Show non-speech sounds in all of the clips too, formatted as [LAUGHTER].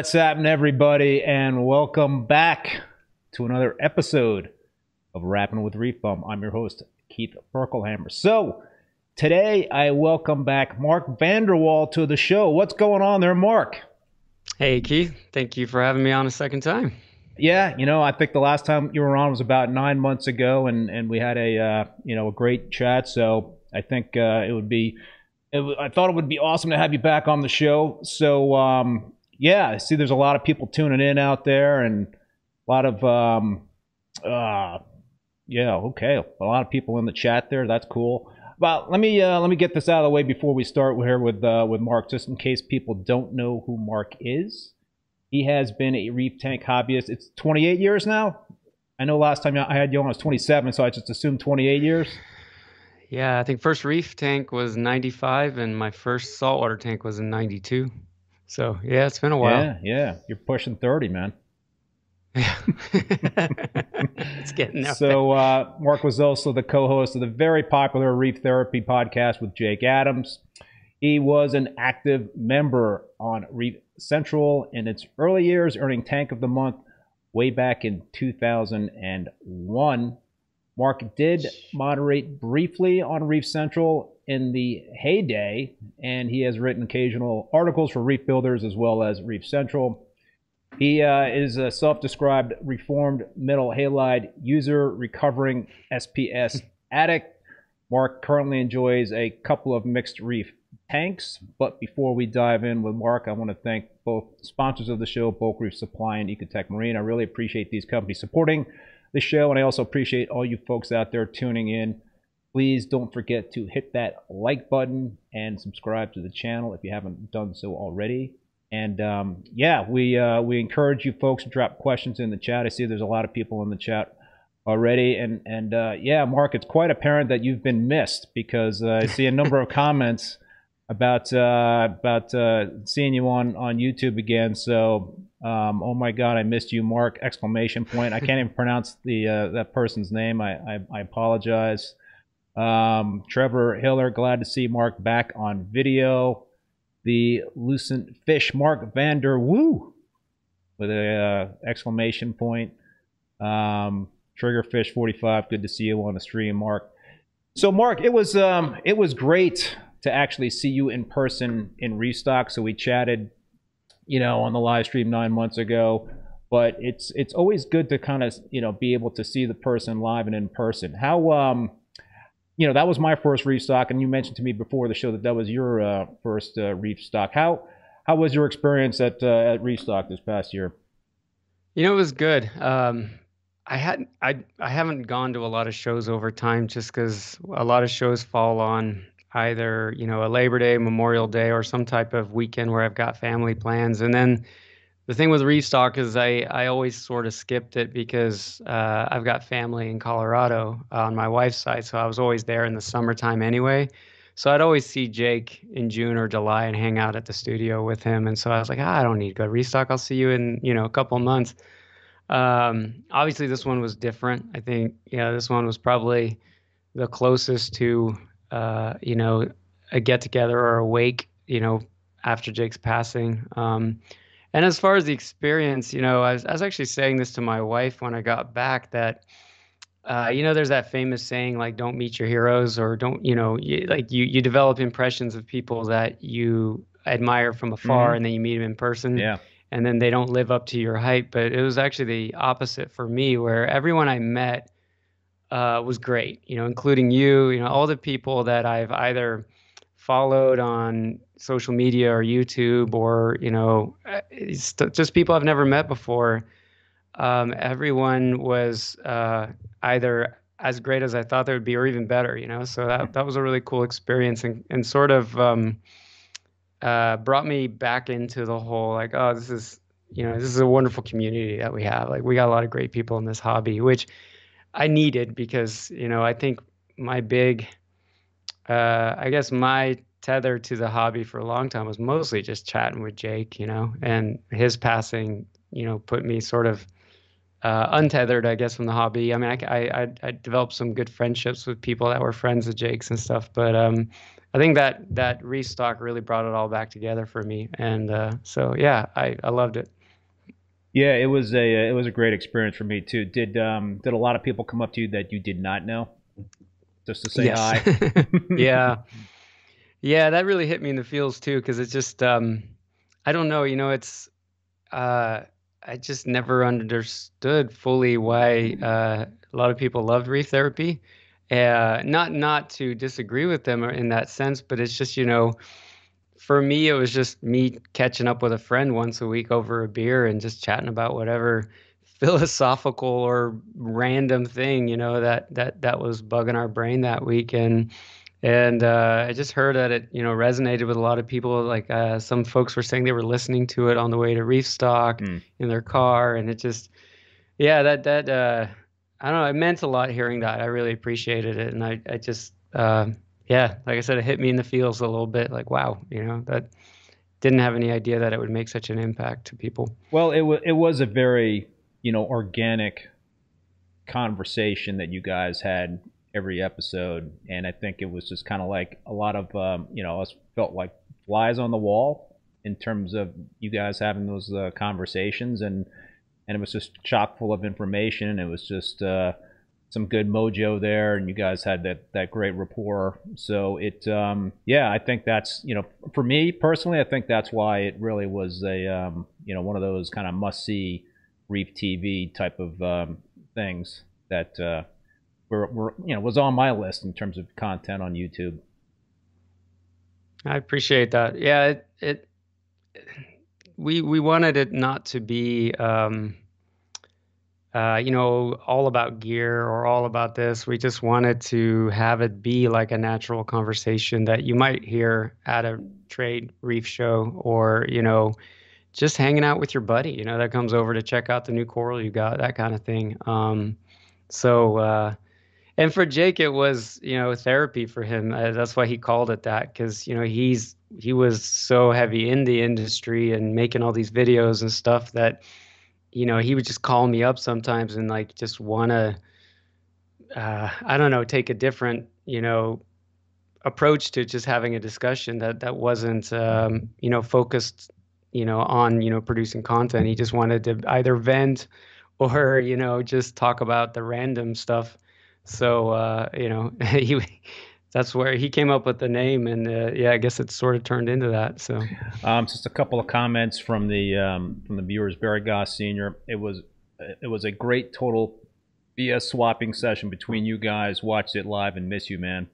What's happening, everybody, and welcome back to another episode of Rapping with Reef Bum. I'm your host, Keith Berkelhamer. So, today I welcome back Mark van der Wal to the show. What's going on there, Mark? Hey, Keith. Thank you for having me on a second time. Yeah, you know, I think the last time you were on was about nine months ago, and, and we had a uh, you know a great chat. So I think uh, it would be, it, I thought it would be awesome to have you back on the show. So um, yeah, I see there's a lot of people tuning in out there, and a lot of um, uh, yeah, okay, a lot of people in the chat there. That's cool. But let me uh, let me get this out of the way before we start here with uh, with Mark, just in case people don't know who Mark is. He has been a reef tank hobbyist. It's 28 years now. I know last time I had you on was 27, so I just assumed 28 years. Yeah, I think first reef tank was 95, and my first saltwater tank was in 92. So yeah, it's been a while. Yeah, yeah. You're pushing 30, man. Yeah, [LAUGHS] it's getting there. So uh, Mark was also the co-host of the very popular Reef Therapy podcast with Jake Adams. He was an active member on Reef Central in its early years, earning Tank of the Month way back in 2001. Mark did moderate briefly on Reef Central in the heyday, and he has written occasional articles for Reef Builders as well as Reef Central. He uh, is a self described reformed metal halide user, recovering SPS [LAUGHS] addict. Mark currently enjoys a couple of mixed reef tanks. But before we dive in with Mark, I want to thank both sponsors of the show, Bulk Reef Supply and Ecotech Marine. I really appreciate these companies supporting the show, and I also appreciate all you folks out there tuning in. Please don't forget to hit that like button and subscribe to the channel if you haven't done so already. And um, yeah, we uh, we encourage you folks to drop questions in the chat. I see there's a lot of people in the chat already, and and uh, yeah, Mark, it's quite apparent that you've been missed because uh, I see a number of [LAUGHS] comments about uh, about uh, seeing you on on YouTube again. So, um, oh my God, I missed you, Mark! Exclamation point! I can't even [LAUGHS] pronounce the uh, that person's name. I I, I apologize. Um, Trevor Hiller, glad to see Mark back on video the lucent fish Mark Vander Woo with a uh, exclamation point. Um, Triggerfish 45, good to see you on the stream, Mark. So, Mark, it was um, it was great to actually see you in person in Reef Stock. So we chatted, you know, on the live stream nine months ago. But it's it's always good to kind of you know be able to see the person live and in person. How um you know, that was my first reef stock, and you mentioned to me before the show that that was your uh, first uh, reef stock. How how was your experience at uh, at reef stock this past year? You know, it was good. Um, I hadn't I I haven't gone to a lot of shows over time just because a lot of shows fall on either you know a Labor Day, Memorial Day, or some type of weekend where I've got family plans, and then the thing with Reef Stock is I, I always sort of skipped it because uh, I've got family in Colorado on my wife's side, so I was always there in the summertime anyway. So I'd always see Jake in June or July and hang out at the studio with him. And so I was like, ah, I don't need to go to Reef Stock. I'll see you in you know a couple months. Um, obviously, this one was different. I think yeah, this one was probably the closest to uh, you know a get together or a wake. You know after Jake's passing. Um, and as far as the experience, you know, I was, I was actually saying this to my wife when I got back that, uh, you know, there's that famous saying like, "Don't meet your heroes," or "Don't," you know, you, like you you develop impressions of people that you admire from afar, mm-hmm. and then you meet them in person. Yeah. And then they don't live up to your hype. But it was actually the opposite for me, where everyone I met uh, was great. You know, including you. You know, all the people that I've either followed on social media or YouTube or you know uh, just people I've never met before. Um, everyone was uh, either as great as I thought they would be, or even better. You know, so that that was a really cool experience and and sort of um, uh, brought me back into the whole like, oh, this is you know this is a wonderful community that we have. Like we got a lot of great people in this hobby, which I needed because you know I think my big uh, I guess my tether to the hobby for a long time was mostly just chatting with Jake, you know, and his passing, you know, put me sort of uh, untethered, I guess, from the hobby. I mean, I, I, I developed some good friendships with people that were friends of Jake's and stuff, but um, I think that that Reef Stock really brought it all back together for me, and uh, so yeah, I, I loved it. Yeah, it was a it was a great experience for me too. Did um did a lot of people come up to you that you did not know, just to say yes. hi? [LAUGHS] yeah, [LAUGHS] yeah, that really hit me in the feels too because it's just um I don't know, you know, it's uh I just never understood fully why uh, a lot of people loved reef therapy. Uh, not not to disagree with them in that sense, but it's just you know, for me it was just me catching up with a friend once a week over a beer and just chatting about whatever [LAUGHS] philosophical or random thing you know that that that was bugging our brain that week and and uh, I just heard that it you know resonated with a lot of people. Like uh, some folks were saying they were listening to it on the way to reef stock mm. in their car, and it just yeah that that uh, I don't know it meant a lot hearing that. I really appreciated it, and I I just uh, yeah like I said it hit me in the feels a little bit. Like wow you know that didn't have any idea that it would make such an impact to people. Well, it was it was a very you know organic conversation that you guys had every episode, and I think it was just kind of like a lot of um, you know us felt like flies on the wall in terms of you guys having those uh, conversations, and and it was just chock full of information. It was just uh, some good mojo there, and you guys had that that great rapport. So it, um, yeah, I think that's you know for me personally, I think that's why it really was a um, you know one of those kind of must see Reef TV type of um, things that. Uh, were, were you know was on my list in terms of content on YouTube. I appreciate that. Yeah, it, it we we wanted it not to be um, uh, you know all about gear or all about this. We just wanted to have it be like a natural conversation that you might hear at a trade reef show or you know just hanging out with your buddy. You know that comes over to check out the new coral you got, that kind of thing. Um, so. Uh, and for Jake, it was you know therapy for him. Uh, that's why he called it that because you know he's he was so heavy in the industry and making all these videos and stuff that you know he would just call me up sometimes and like just want to uh, I don't know take a different you know approach to just having a discussion that that wasn't um, you know focused you know on you know producing content. He just wanted to either vent or [LAUGHS] you know just talk about the random stuff so uh, you know, [LAUGHS] he that's where he came up with the name, and uh, yeah, I guess it sort of turned into that. So, um, just a couple of comments from the um, from the viewers. Barry Goss Senior. It was it was a great total BS swapping session between you guys. Watched it live and miss you, man.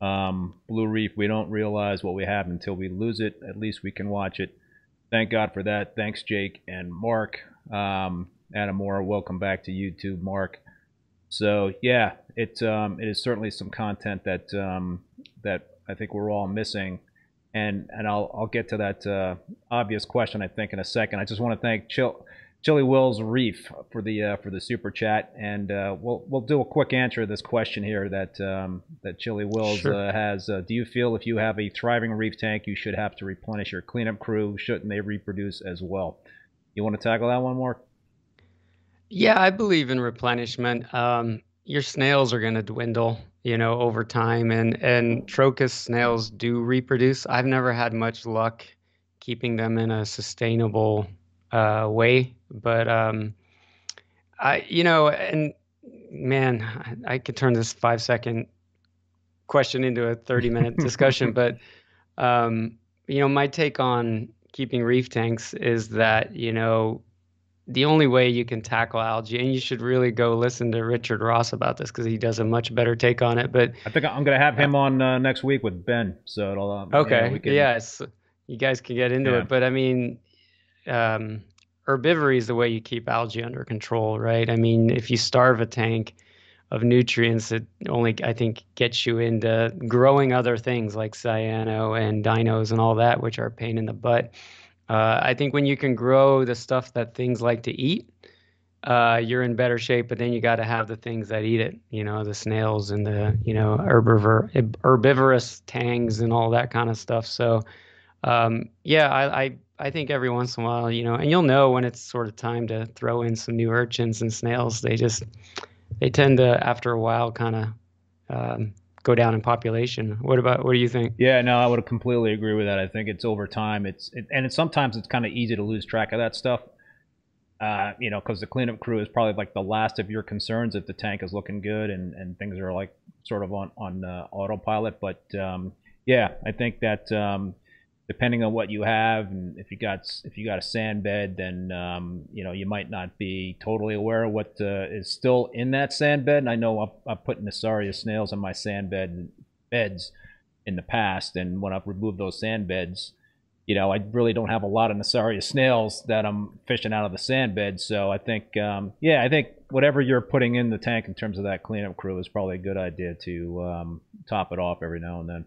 Um, Blue Reef. We don't realize what we have until we lose it. At least we can watch it. Thank God for that. Thanks, Jake and Mark. Um, Adam Moore, welcome back to YouTube, Mark. So yeah, it um, it is certainly some content that um, that I think we're all missing, and and I'll I'll get to that uh, obvious question I think in a second. I just want to thank Chill. Chili Wills Reef for the uh, for the super chat, and uh, we'll we'll do a quick answer to this question here that um, that Chili Wills sure. uh, has. Uh, do you feel if you have a thriving reef tank, you should have to replenish your cleanup crew? Shouldn't they reproduce as well? You want to tackle that one more? Yeah, I believe in replenishment. Um, your snails are going to dwindle, you know, over time, and and Trochus snails do reproduce. I've never had much luck keeping them in a sustainable uh, way, but um, I, you know, and man, I, I could turn this five second question into a 30 minute discussion, [LAUGHS] but um, you know, my take on keeping reef tanks is that you know the only way you can tackle algae, and you should really go listen to Richard Ross about this because he does a much better take on it. But I think I'm going to have him on uh, next week with Ben. So it'll um, okay. Yeah, can, yes, you guys can get into yeah. it. But I mean, um, herbivory is the way you keep algae under control, right? I mean, if you starve a tank of nutrients, it only I think gets you into growing other things like cyano and dinos and all that, which are a pain in the butt. Uh, I think when you can grow the stuff that things like to eat, uh, you're in better shape. But then you got to have the things that eat it. You know, the snails and the you know herbivore, herbivorous tangs and all that kind of stuff. So, um, yeah, I, I I think every once in a while, you know, and you'll know when it's sort of time to throw in some new urchins and snails. They just they tend to after a while kind of um, go down in population. What about what do you think? Yeah, no, I would completely agree with that. I think it's over time. It's it, and it's sometimes it's kind of easy to lose track of that stuff. Uh, you know, because the cleanup crew is probably like the last of your concerns if the tank is looking good and, and things are like sort of on on uh, autopilot. But um, yeah, I think that um, depending on what you have, and if you got if you got a sand bed, then um, you know you might not be totally aware of what uh, is still in that sand bed. And I know I've, I've put Nassarius snails on my sand bed beds in the past, and when I've removed those sand beds, you know I really don't have a lot of Nassarius snails that I'm fishing out of the sand bed. So I think, um, yeah, I think whatever you're putting in the tank in terms of that cleanup crew is probably a good idea to um, top it off every now and then.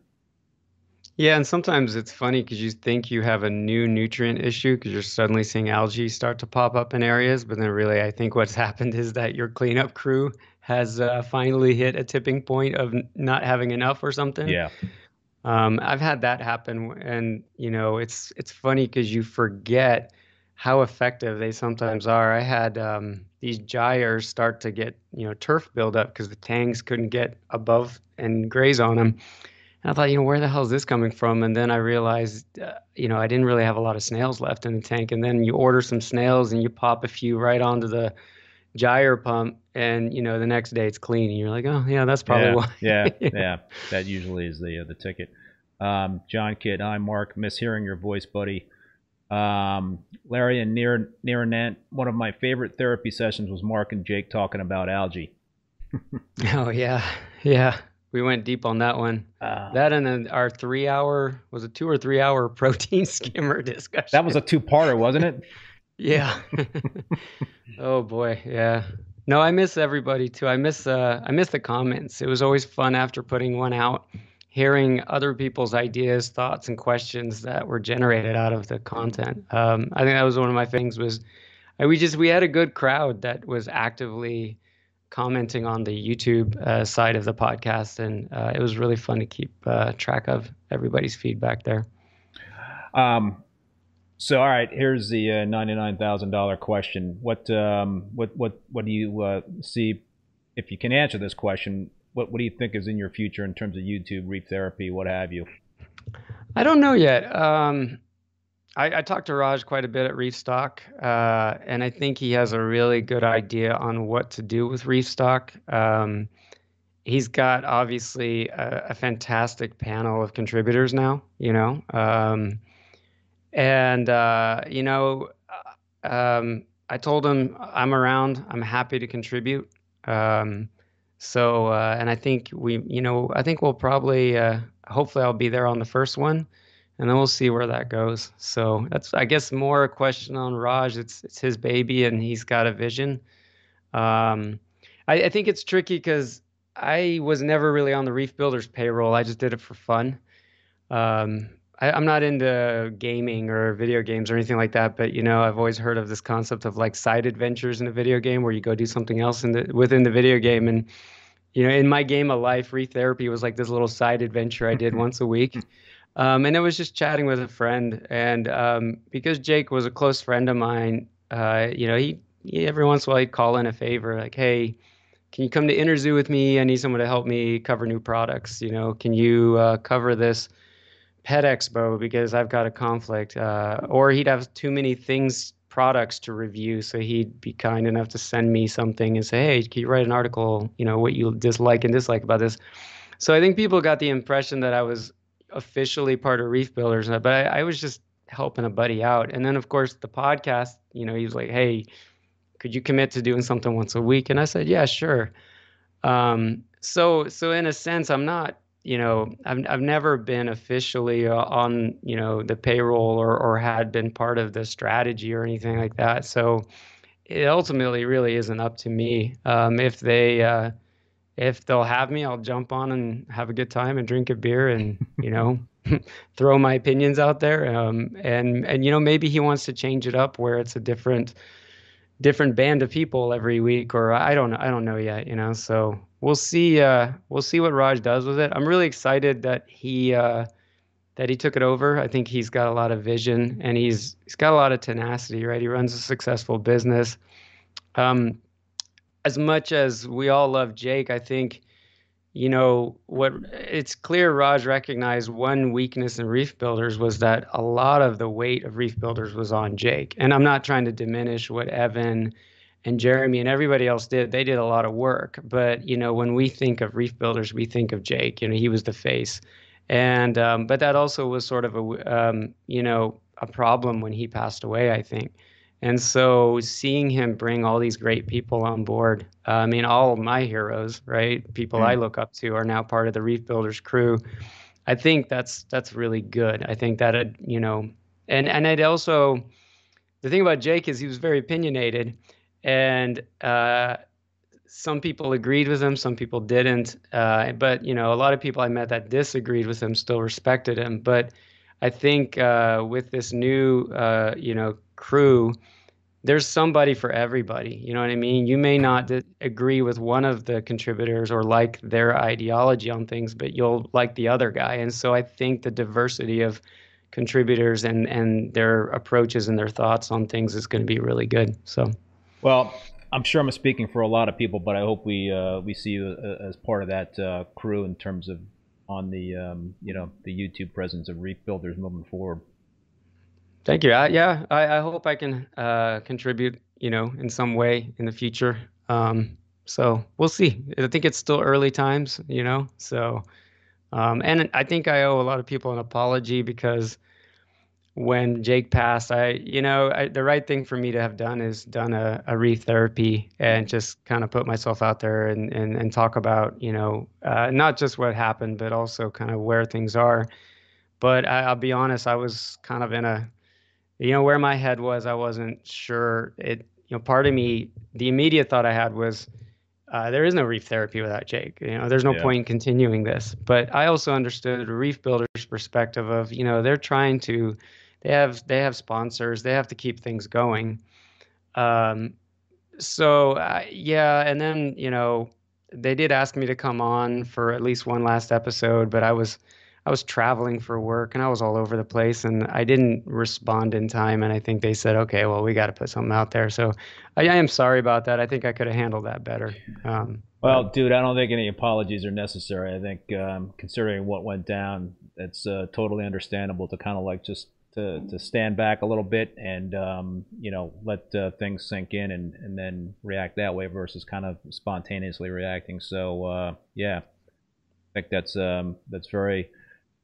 Yeah, and sometimes it's funny because you think you have a new nutrient issue because you're suddenly seeing algae start to pop up in areas, but then really, I think what's [LAUGHS] happened is that your cleanup crew has uh, finally hit a tipping point of not having enough or something. Yeah. Um, I've had that happen, and you know, it's it's funny because you forget how effective they sometimes are. I had um, these gyres start to get you know turf buildup because the tangs couldn't get above and graze on them and I thought, you know, where the hell is this coming from? And then I realized, uh, you know, I didn't really have a lot of snails left in the tank. And then you order some snails and you pop a few right onto the gyre pump, and you know, the next day it's clean, and you're like, oh yeah, that's probably yeah, why. yeah, [LAUGHS] yeah, that usually is the uh, the ticket. Um, John Kidd, hi Mark, miss hearing your voice, buddy. Um, Larry and near near Nant, one of my favorite therapy sessions was Mark and Jake talking about algae. [LAUGHS] oh yeah, yeah we went deep on that one. Uh, that and then our three hour was a two or three hour [LAUGHS] protein skimmer discussion. That was a two parter, wasn't it? [LAUGHS] yeah. [LAUGHS] oh boy, yeah. No, I miss everybody too. I miss uh, I miss the comments. It was always fun after putting one out, hearing other people's ideas, thoughts, and questions that were generated out of the content. Um, I think that was one of my things. Was we just we had a good crowd that was actively commenting on the YouTube uh, side of the podcast, and uh, it was really fun to keep uh, track of everybody's feedback there. Um, so all right, here's the uh, ninety-nine thousand dollar question. What um, what what what do you uh, see? If you can answer this question, what what do you think is in your future in terms of YouTube, reef therapy, what have you? I don't know yet. Um, I, I talked to Raj quite a bit at Reef Stock, uh, and I think he has a really good idea on what to do with Restock. Um, he's got obviously a, a, fantastic panel of contributors now, you know, um, and uh, you know, uh, um, I told him I'm around. I'm happy to contribute. Um, so, uh, and I think we, you know, I think we'll probably, uh, hopefully, I'll be there on the first one and then we'll see where that goes. So that's, I guess, more a question on Raj. It's it's his baby, and he's got a vision. Um, I, I think it's tricky because I was never really on the Reef Builders payroll. I just did it for fun. Um, I, am not into gaming or video games or anything like that, but you know, I've always heard of this concept of like side adventures in a video game where you go do something else in the within the video game. And you know, in my game of life, Reef Therapy was like this little side adventure I did once a week. Um, and I was just chatting with a friend, and um, because Jake was a close friend of mine, uh, you know, he, he, every once in a while he'd call in a favor, like, "Hey, can you come to Interzoo with me? I need someone to help me cover new products. You know, can you uh, cover this pet expo because I've got a conflict?" Uh, or he'd have too many things, products to review, so he'd be kind enough to send me something and say, "Hey, can you write an article? You know, what you dislike and dislike about this." So I think people got the impression that I was officially part of Reef Builders, but I, I, was just helping a buddy out. And then, of course, the podcast, you know, he was like, hey, could you commit to doing something once a week? And I said, yeah, sure. Um, so, so in a sense, I'm not, you know, I've, I've never been officially uh, on, you know, the payroll or, or had been part of the strategy or anything like that. So it ultimately really isn't up to me. Um, if they, uh, if they'll have me, I'll jump on and have a good time and drink a beer and you know [LAUGHS] throw my opinions out there. Um, and and you know maybe he wants to change it up where it's a different different band of people every week, or I don't know. I don't know yet. You know, so we'll see. Uh, we'll see what Raj does with it. I'm really excited that he. Uh, that he took it over. I think he's got a lot of vision and he's he's got a lot of tenacity, right? He runs a successful business. Um, as much as we all love Jake, I think you know what it's clear Raj recognized one weakness in reef builders was that a lot of the weight of reef builders was on Jake. And I'm not trying to diminish what Evan and Jeremy and everybody else did. They did a lot of work, but you know when we think of reef builders, we think of Jake. You know he was the face, and um, but that also was sort of a um, you know a problem when he passed away. I think and so seeing him bring all these great people on board, uh, I mean, all my heroes, right? People mm. I look up to are now part of the Reef Builders crew. I think that's that's really good. I think that it, you know, and and it also the thing about Jake is he was very opinionated, and uh, some people agreed with him, some people didn't. Uh, but you know, a lot of people I met that disagreed with him still respected him. But I think uh, with this new, uh, you know, crew, there's somebody for everybody. You know what I mean? You may not agree with one of the contributors or like their ideology on things, but you'll like the other guy. And so I think the diversity of contributors and and their approaches and their thoughts on things is going to be really good. So, well, I'm sure I'm speaking for a lot of people, but I hope we uh, we see you uh, as part of that uh, crew in terms of on the um, you know the YouTube presence of Reef Builders moving forward. Thank you. I, yeah, I, I, hope I can uh, contribute, you know, in some way in the future. Um, so we'll see. I think it's still early times, you know. So, um, and I think I owe a lot of people an apology because when Jake passed, I, you know, I, the right thing for me to have done is done a, a reef therapy and just kind of put myself out there and, and, and talk about, you know, uh, not just what happened, but also kind of where things are. But I, I'll be honest, I was kind of in a you know where my head was i wasn't sure. It you know part of me the immediate thought i had was uh, there is no reef therapy without jake. You know there's no yeah. point in continuing this. But i also understood the reef builders perspective of you know they're trying to they have they have sponsors they have to keep things going. Um, so uh, yeah and then you know they did ask me to come on for at least one last episode but i was I was traveling for work and I was all over the place and I didn't respond in time. And I think they said, okay, well, we got to put something out there. So I, I, am sorry about that. I think I could have handled that better. Um, well, dude, I don't think any apologies are necessary. I think um, considering what went down, it's uh, totally understandable to kind of like just to, to stand back a little bit and um, you know let uh, things sink in and, and then react that way versus kind of spontaneously reacting. So uh, yeah, I think that's um, that's very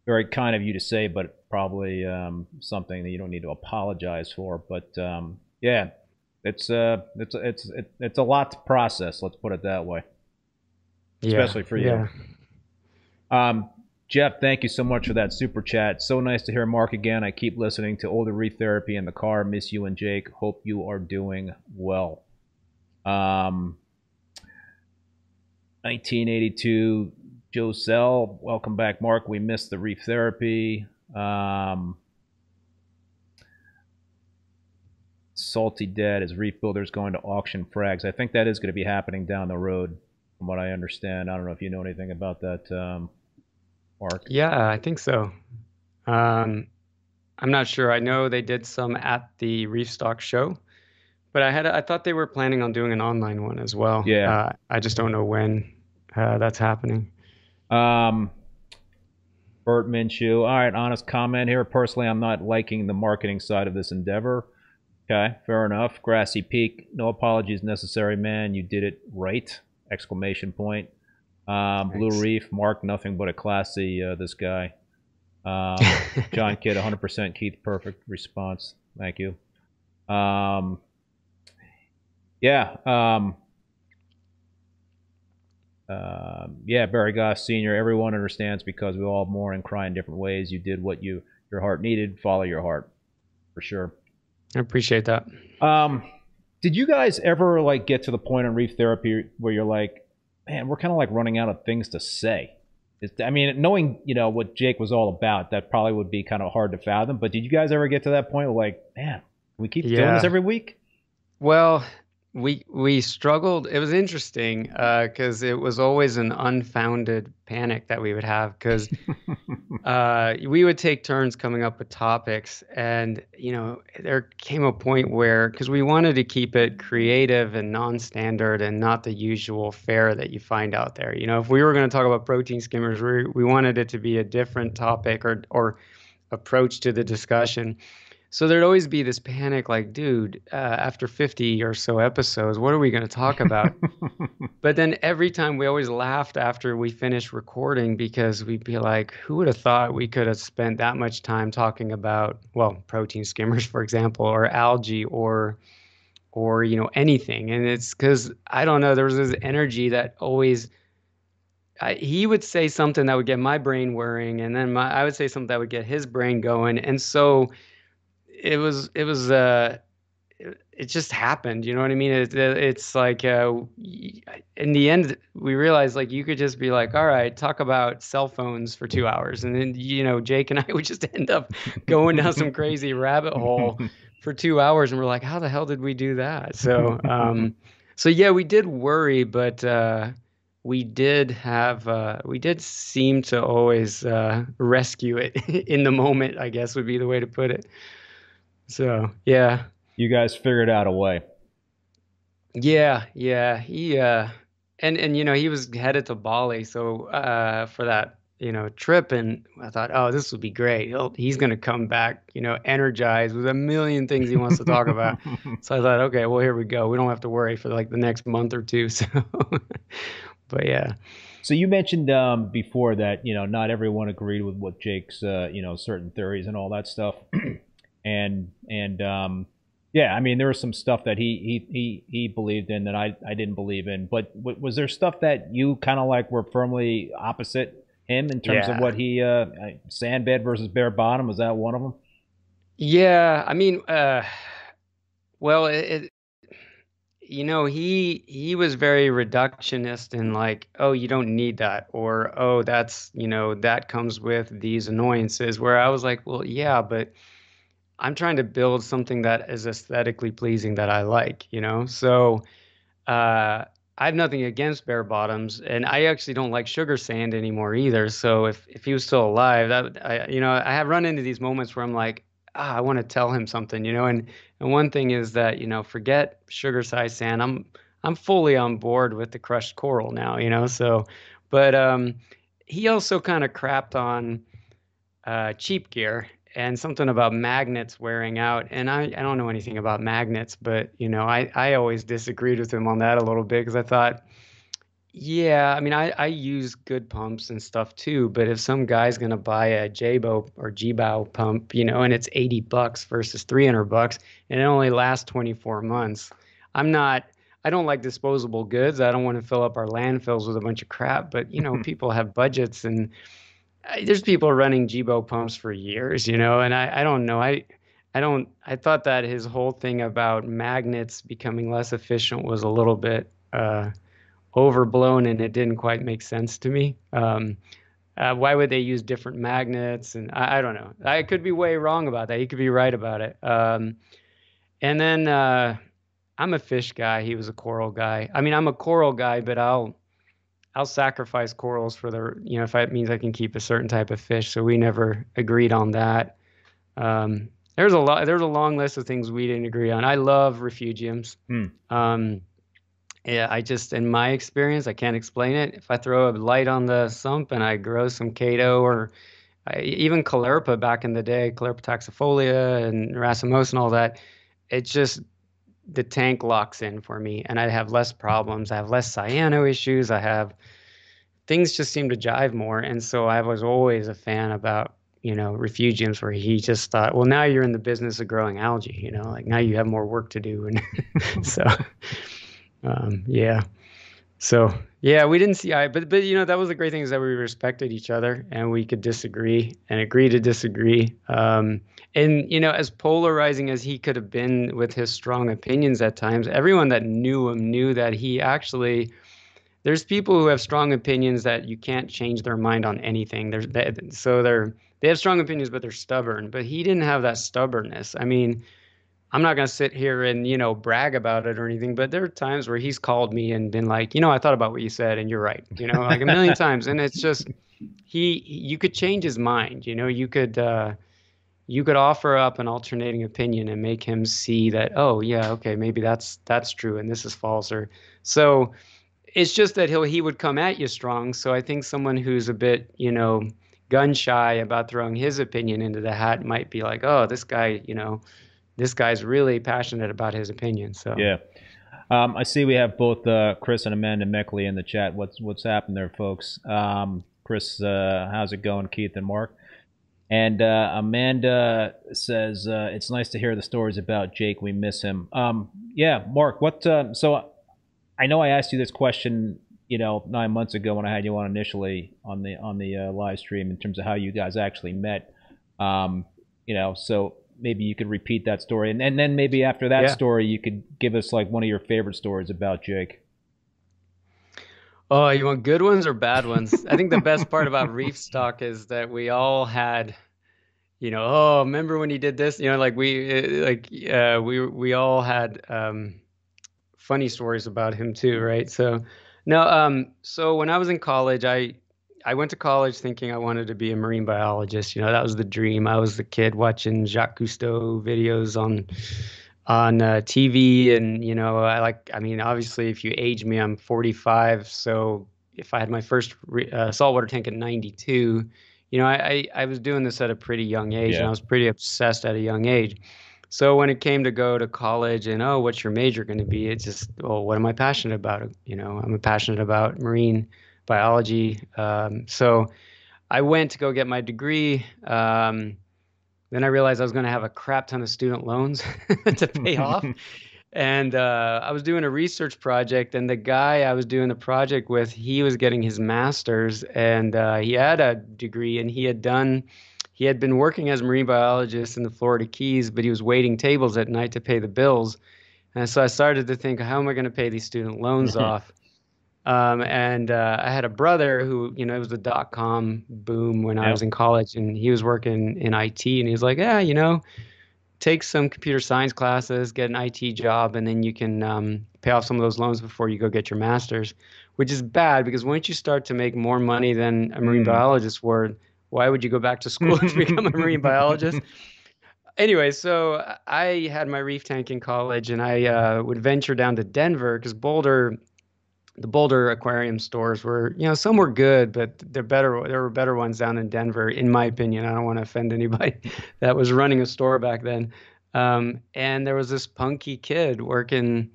very kind of you to say, but probably um, something that you don't need to apologize for. But um, yeah, it's uh, it's it's it's a lot to process. Let's put it that way. Yeah, Especially for you. Yeah. Um, Jeff, thank you so much for that super chat. So nice to hear Mark again. I keep listening to older reef therapy in the car. Miss you and Jake. Hope you are doing well. Um, 1982 Joe Sell, welcome back, Mark. We missed the reef therapy. Um, Salty Dead is reef builders going to auction frags. I think that is going to be happening down the road, from what I understand. I don't know if you know anything about that, um, Mark. Yeah, I think so. Um, I'm not sure. I know they did some at the Reef Stock show, but I had I thought they were planning on doing an online one as well. Yeah. Uh, I just don't know when uh, that's happening. Um, Bert Minshew. All right, honest comment here. Personally, I'm not liking the marketing side of this endeavor. Okay, fair enough. Grassy Peak. No apologies necessary, man. You did it right! Exclamation point. Um, Blue Reef. Mark, nothing but a classy. Uh, this guy. Um, [LAUGHS] John Kidd, 100%. Keith, perfect response. Thank you. Um, yeah. Um, uh, yeah, Barry Goss Senior. Everyone understands because we all mourn and cry in different ways. You did what you your heart needed. Follow your heart, for sure. I appreciate that. Um, did you guys ever like get to the point in reef therapy where you're like, man, we're kind of like running out of things to say? I mean, knowing you know what Jake was all about, that probably would be kind of hard to fathom. But did you guys ever get to that point where like, man, we keep yeah. doing this every week? Well, we we struggled. It was interesting because uh, it was always an unfounded panic that we would have because [LAUGHS] uh, we would take turns coming up with topics, and you know there came a point where because we wanted to keep it creative and non-standard and not the usual fare that you find out there. You know, if we were going to talk about protein skimmers, we we wanted it to be a different topic or or approach to the discussion. So there'd always be this panic like, dude, uh, after 50 or so episodes, what are we going to talk about? [LAUGHS] but then every time we always laughed after we finished recording because we'd be like, who would have thought we could have spent that much time talking about, well, protein skimmers, for example, or algae or or you know anything and it's because i don't know there was this energy that always I, he would say something that would get my brain whirring and then my, i would say something that would get his brain going and so it was it was uh it, just happened you know what i mean? It, it, it's like uh in the end we realized like you could just be like all right talk about cell phones for two hours and then you know jake and i [LAUGHS] would just end up going down some crazy rabbit hole [LAUGHS] for two hours and we're like how the hell did we do that? So um so yeah we did worry but uh we did have uh, we did seem to always uh, rescue it [LAUGHS] in the moment i guess would be the way to put it so yeah, you guys figured out a way. Yeah, yeah. He uh, and and you know he was headed to Bali, so uh, for that you know trip, and I thought, oh, this would be great. He'll he's gonna come back, you know, energized with a million things he wants to talk about. [LAUGHS] so I thought, okay, well here we go. We don't have to worry for like the next month or two. [LAUGHS] So, but yeah. So you mentioned um, before that you know not everyone agreed with what Jake's uh, you know certain theories and all that stuff [CLEARS THROAT] and and um, yeah, I mean there was some stuff that he he he he believed in that I I didn't believe in. But w- was there stuff that you kind of like were firmly opposite him in terms yeah. of what he uh, sand bed versus bare bottom? Was that one of them? Yeah, I mean, uh, well, it, it you know he he was very reductionist in like oh you don't need that or oh that's you know that comes with these annoyances where i was like well yeah but I'm trying to build something that is aesthetically pleasing that I like, you know? So uh, I have nothing against bare bottoms, and I actually don't like sugar sand anymore either. So if, if he was still alive, that I, you know, I have run into these moments where I'm like, ah, I want to tell him something, you know. And and one thing is that you know, forget sugar size sand. I'm I'm fully on board with the crushed coral now, you know. So, but um, he also kind of crapped on uh, cheap gear and something about magnets wearing out. And I, I don't know anything about magnets, but you know, I, I always disagreed with him on that a little bit because I thought, yeah, I mean, I, I use good pumps and stuff too, but if some guy's gonna buy a Jabo or Jibow pump, you know, and it's 80 bucks versus 300 bucks, and it only lasts 24 months, I'm not. I don't like disposable goods. I don't want to fill up our landfills with a bunch of crap, but you know, [LAUGHS] people have budgets and there's people running Jebao pumps for years, you know, and I, I don't know. I I don't I thought that his whole thing about magnets becoming less efficient was a little bit uh, overblown and it didn't quite make sense to me. Um, uh, why would they use different magnets? And I, I, don't know. I could be way wrong about that. He could be right about it. Um, and then uh, I'm a fish guy. He was a coral guy. I mean, I'm a coral guy, but I'll I'll sacrifice corals for the you know if it means I can keep a certain type of fish. So we never agreed on that. Um, there's a lot. There's a long list of things we didn't agree on. I love refugiums. Hmm. Um, yeah, I just in my experience, I can't explain it. If I throw a light on the sump and I grow some chaeto or I, even caulerpa back in the day, caulerpa taxifolia and racemose and all that, it just the tank locks in for me and I have less problems. I have less cyano issues. I have things just seem to jive more. And so I was always a fan about, you know, refugiums where he just thought, well, now you're in the business of growing algae, you know, like now you have more work to do. [LAUGHS] And [LAUGHS] so, um, yeah. So yeah, we didn't see eye, but but you know that was the great thing is that we respected each other and we could disagree and agree to disagree. Um, and you know, as polarizing as he could have been with his strong opinions at times, everyone that knew him knew that he actually. There's people who have strong opinions that you can't change their mind on anything. There's they, so they're they have strong opinions, but they're stubborn. But he didn't have that stubbornness. I mean, I'm not gonna sit here and you know brag about it or anything, but there are times where he's called me and been like, you know, I thought about what you said and you're right, you know, like a million times, and it's just he you could change his mind, you know, you could uh, you could offer up an alternating opinion and make him see that oh yeah okay maybe that's that's true and this is false or so it's just that he'll he would come at you strong so i think someone who's a bit you know gun shy about throwing his opinion into the hat might be like oh this guy you know this guy's really passionate about his opinion so yeah um, I see we have both uh, Chris and Amanda Meckley in the chat. What's what's happened there, folks? Um, Chris, uh, how's it going, Keith and Mark? And uh, Amanda says uh, it's nice to hear the stories about Jake. We miss him. Um, yeah, Mark. What? Uh, so I know I asked you this question, you know, nine months ago when I had you on initially on the on the uh, live stream in terms of how you guys actually met. Um, you know, so maybe you could repeat that story, and, and then maybe after that yeah. story, you could give us like one of your favorite stories about Jake. Oh, you want good ones or bad [LAUGHS] ones? I think the best part about Reef Stock is that we all had, you know, oh, remember when he did this? You know, like we, uh, like uh, we, we all had um, funny stories about him too, right? So, no, um, so when I was in college, I, I went to college thinking I wanted to be a marine biologist. You know, that was the dream. I was the kid watching Jacques Cousteau videos on on uh, TV, and you know, I like. I mean, obviously, if you age me, I'm 45. So if I had my first re- uh, saltwater tank at 92, you know, I, I, I was doing this at a pretty young age, yeah. and I was pretty obsessed at a young age. So when it came to go to college and oh, what's your major going to be? It's just oh, what am I passionate about? You know, I'm passionate about marine biology. Um, so I went to go get my degree. Um, then I realized I was going to have a crap ton of student loans [LAUGHS] to pay [LAUGHS] off. And uh, I was doing a research project, and the guy I was doing the project with, he was getting his master's, and uh, he had a degree, and he had done, he had been working as a marine biologist in the Florida Keys, but he was waiting tables at night to pay the bills. And so I started to think, how am I going to pay these student loans [LAUGHS] off? Um, and uh, I had a brother who, you know, it was the dot com boom when yep. I was in college, and he was working in IT, and he was like, yeah, you know, take some computer science classes, get an IT job, and then you can um, pay off some of those loans before you go get your master's. Which is bad because once you start to make more money than a marine mm. biologist would, why would you go back to school [LAUGHS] to become a marine biologist? [LAUGHS] anyway, so I had my reef tank in college, and I uh, would venture down to Denver because Boulder the Boulder aquarium stores were, you know, some were good, but they're better. There were better ones down in Denver, in my opinion. I don't want to offend anybody [LAUGHS] that was running a store back then. Um, and there was this punky kid working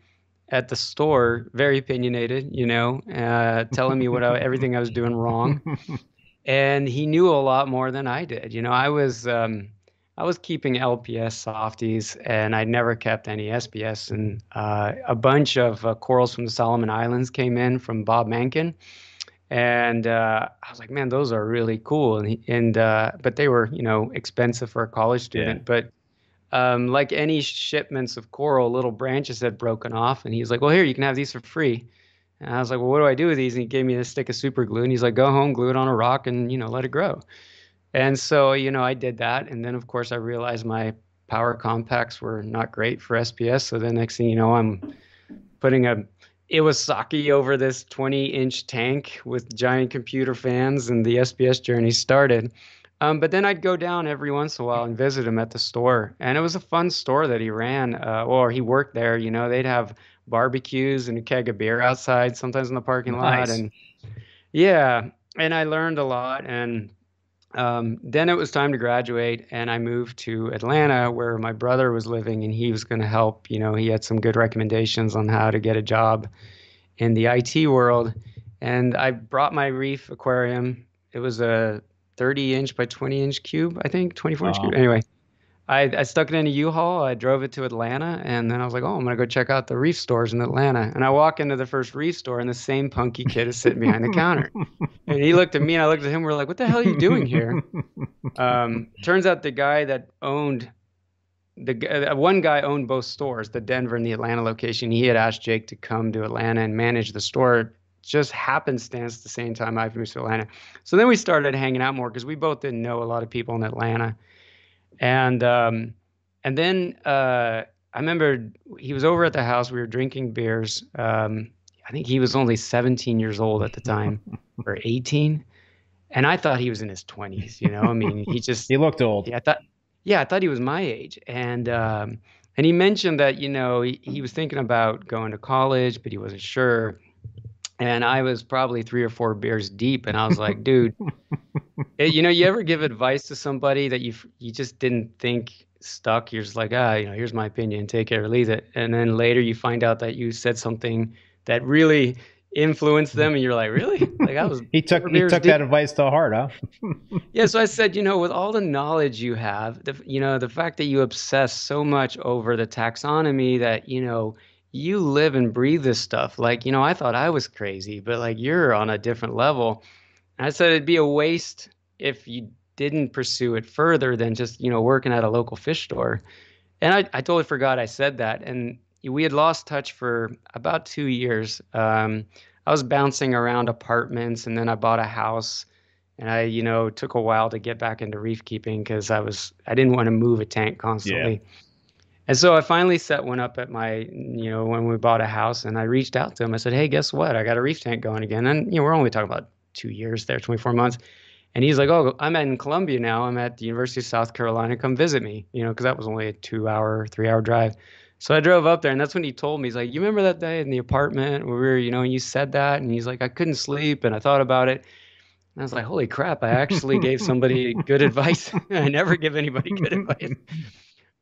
at the store, very opinionated, you know, uh, telling me what I, everything I was doing wrong. [LAUGHS] And he knew a lot more than I did. You know, I was um, I was keeping LPS softies, and I never kept any SPS. And uh, a bunch of uh, corals from the Solomon Islands came in from Bob Mankin, and uh, I was like, man, those are really cool. And and uh, but they were, you know, expensive for a college student. Yeah. But um, like any shipments of coral, little branches had broken off, and he's like, well, here you can have these for free. And I was like, well, what do I do with these? And he gave me a stick of super glue, and he's like, go home, glue it on a rock, and you know, let it grow. And so, you know, I did that. And then, of course, I realized my power compacts were not great for SPS. So the next thing you know, I'm putting a Iwasaki over this 20 inch tank with giant computer fans, and the SPS journey started. Um, but then I'd go down every once in a while and visit him at the store. And it was a fun store that he ran, uh, or he worked there. You know, they'd have barbecues and a keg of beer outside, sometimes in the parking nice. lot. And yeah, and I learned a lot. And um, then it was time to graduate, and I moved to Atlanta, where my brother was living, and he was going to help. You know, he had some good recommendations on how to get a job in the IT world. And I brought my reef aquarium. It was a 30 inch by 20 inch cube, I think, 24 inch cube. Anyway, I, I stuck it in a U-Haul. I drove it to Atlanta, and then I was like, "Oh, I'm gonna go check out the reef stores in Atlanta." And I walk into the first reef store, and the same punky kid is sitting behind the counter. [LAUGHS] And he looked at me, and I looked at him. We're like, "What the hell are you doing here?" [LAUGHS] Um, turns out the guy that owned the uh, one guy owned both stores, the Denver and the Atlanta location. He had asked Jake to come to Atlanta and manage the store. Just happenstance the same time I moved to Atlanta. So then we started hanging out more because we both didn't know a lot of people in Atlanta and um, and then uh, I remember he was over at the house. We were drinking beers. Um, I think he was only 17 years old at the time, [LAUGHS] or 18, and I thought he was in his 20s. You know, I mean, he [LAUGHS] just he looked old. Yeah, I thought. Yeah, I thought he was my age, and um, and he mentioned that you know he, he was thinking about going to college, but he wasn't sure. And I was probably three or four beers deep, and I was like, [LAUGHS] dude, eh, you know, you ever give advice to somebody that you you just didn't think stuck? You're just like, ah, you know, here's my opinion, take it or leave it. And then later you find out that you said something that really influenced them, and you're like, really? Like I was. [LAUGHS] he took he took deep. that advice to heart, huh? [LAUGHS] yeah. So I said, you know, with all the knowledge you have, the, you know, the fact that you obsess so much over the taxonomy that you know you live and breathe this stuff. Like, you know, I thought I was crazy, but like you're on a different level. And I said it'd be a waste if you didn't pursue it further than just, you know, working at a local fish store. And I, I totally forgot I said that. And we had lost touch for about two years. Um, I was bouncing around apartments and then I bought a house and I, you know, took a while to get back into reef keeping because I was I didn't want to move a tank constantly. And so I finally set one up at my, you know, when we bought a house and I reached out to him. I said, Hey, guess what? I got a reef tank going again. And, you know, we're only talking about two years there, 24 months. And he's like, Oh, I'm in Columbia now. I'm at the University of South Carolina. Come visit me, you know, because that was only a two hour, three hour drive. So I drove up there and that's when he told me, he's like, You remember that day in the apartment where we were, you know, and you said that? And he's like, I couldn't sleep and I thought about it. And I was like, Holy crap, I actually gave somebody good advice. [LAUGHS] I never give anybody good advice.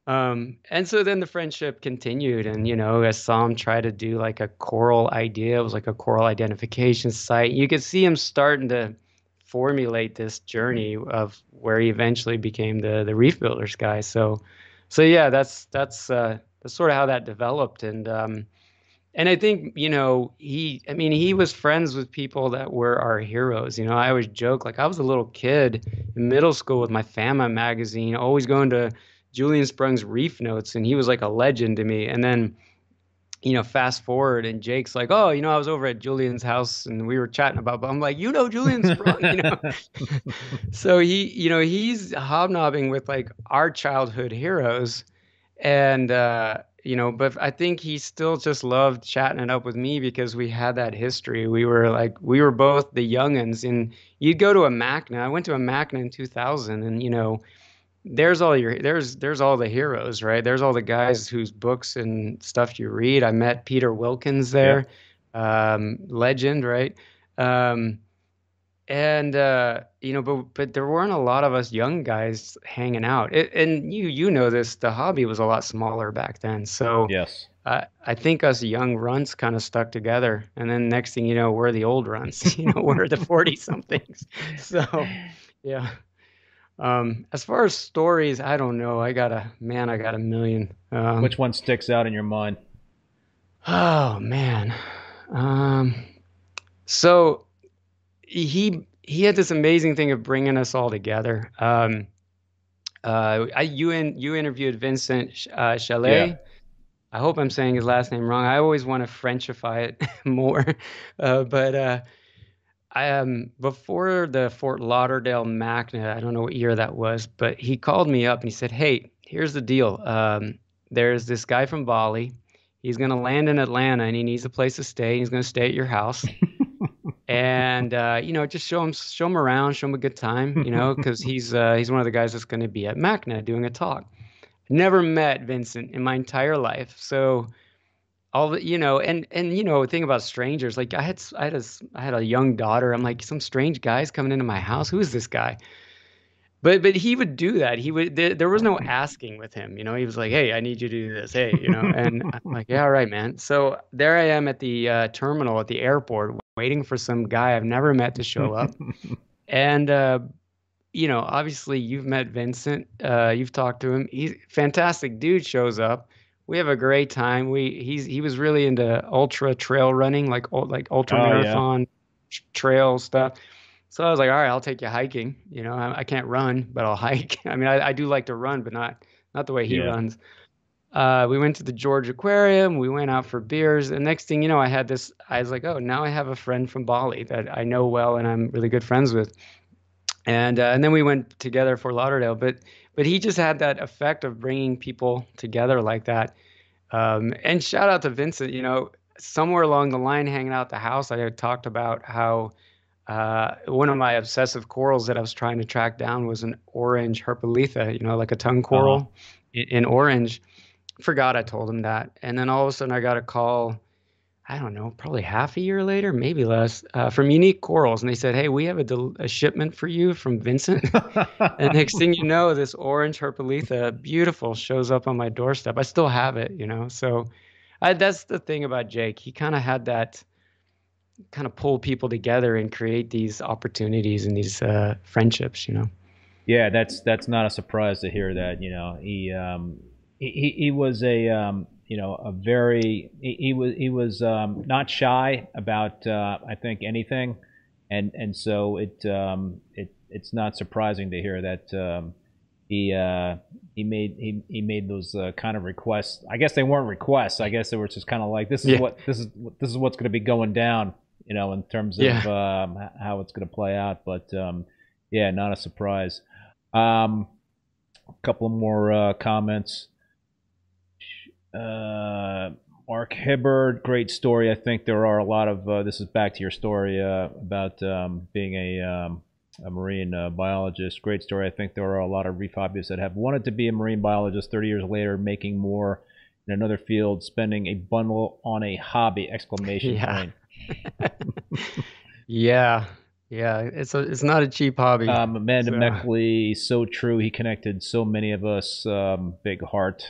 Um, and so then the friendship continued, and you know, as Sam tried to do like a coral idea, it was like a coral identification site. You could see him starting to formulate this journey of where he eventually became the the reef builders guy. So, so yeah, that's that's uh, that's sort of how that developed, and um, and I think you know he, I mean, he was friends with people that were our heroes. You know, I always joke like I was a little kid in middle school with my Fama magazine, always going to Julian Sprung's Reef Notes, and he was like a legend to me. And then, you know, fast forward, and Jake's like, "Oh, you know, I was over at Julian's house, and we were chatting about." But I'm like, "You know, Julian Sprung, you know." [LAUGHS] so he, you know, he's hobnobbing with like our childhood heroes, and uh, you know, but I think he still just loved chatting it up with me because we had that history. We were like, we were both the youngins, and you'd go to a MACNA. I went to a MACNA in 2000, and you know there's all your there's there's all the heroes right there's all the guys whose books and stuff you read i met peter wilkens there yeah. um, legend right um, and uh, you know but but there weren't a lot of us young guys hanging out it, and you you know this the hobby was a lot smaller back then so yes uh, I think us young runts kind of stuck together, and then next thing you know, we're the old runts. [LAUGHS] You know, we're the forty somethings. So, yeah. Um, as far as stories, I don't know. I got a man. I got a million. Um, Which one sticks out in your mind? Oh man. Um, so he he had this amazing thing of bringing us all together. Um, uh, I you in, you interviewed Vincent uh, Chalet. Yeah. I hope I'm saying his last name wrong. I always want to Frenchify it [LAUGHS] more, uh, but uh, um, before the Fort Lauderdale MACNA, I don't know what year that was, but he called me up and he said, "Hey, here's the deal. Um, there's this guy from Bali. He's going to land in Atlanta and he needs a place to stay. He's going to stay at your house." [LAUGHS] and uh, you know, just show him show him around, show him a good time, you know, [LAUGHS] because he's uh, he's one of the guys that's going to be at MACNA doing a talk. Never met Vincent in my entire life, so all the you know and and you know thing about strangers like i had i had a i had a young daughter. I'm like some strange guys coming into my house? Who is this guy? But but he would do that. He would there, there was no asking with him you know? He was like hey i need you to do this. Hey you know? And i'm like yeah all right man. So there i am at the uh, terminal at the airport waiting for some guy i've never met to show up. And uh, you know obviously you've met vincent uh, you've talked to him. He's fantastic dude shows up we have a great time. We he's he was really into ultra trail running, like like ultra oh, marathon yeah. trail stuff. So I was like, all right, I'll take you hiking. You know, I, I can't run, but I'll [LAUGHS] hike. I mean, I, I, do like to run, but not not the way he yeah. runs. Uh, we went to the Georgia Aquarium. We went out for beers. And next thing you know, I had this. I was like, oh, now I have a friend from Bali that I know well and I'm really good friends with. And uh, and then we went together Fort Lauderdale. But but he just had that effect of bringing people together like that. Um, and shout out to Vincent. You know, somewhere along the line, hanging out the house, I had talked about how uh, one of my obsessive corals that I was trying to track down was an orange Herpolitha. You know, like a tongue coral uh-huh. in, in orange. Forgot I told him that, and then all of a sudden I got a call I don't know, probably half a year later, maybe less, uh, from Unique Corals, and they said, "Hey, we have a, del- a shipment for you from Vincent." [LAUGHS] and next thing you know, this orange Herpolitha, beautiful, shows up on my doorstep. I still have it, you know. So I, that's the thing about Jake. He kind of had that kind of pull people together and create these opportunities and these uh, friendships, you know. Yeah, that's that's not a surprise to hear that. You know, he um, he he was a um, you know, a very he, he was he was um, not shy about uh, I think anything, and and so it um, it it's not surprising to hear that um, he uh, he made he, he made those uh, kind of requests. I guess they weren't requests. I guess they were just kind of like this is yeah. what this is this is what's going to be going down. You know, in terms of yeah. um, how it's going to play out. But um, yeah, not a surprise. Um, a couple more uh, comments. Uh, Mark Hibbard, great story. I think there are a lot of. Uh, this is back to your story uh, about um, being a, um, a marine uh, biologist. Great story. I think there are a lot of reef hobbyists that have wanted to be a marine biologist 30 years later, making more in another field, spending a bundle on a hobby! Exclamation [LAUGHS] yeah. point. [LAUGHS] yeah. Yeah, it's a, it's not a cheap hobby. Um, Amanda so. Meckley, so true. He connected so many of us. Um, big heart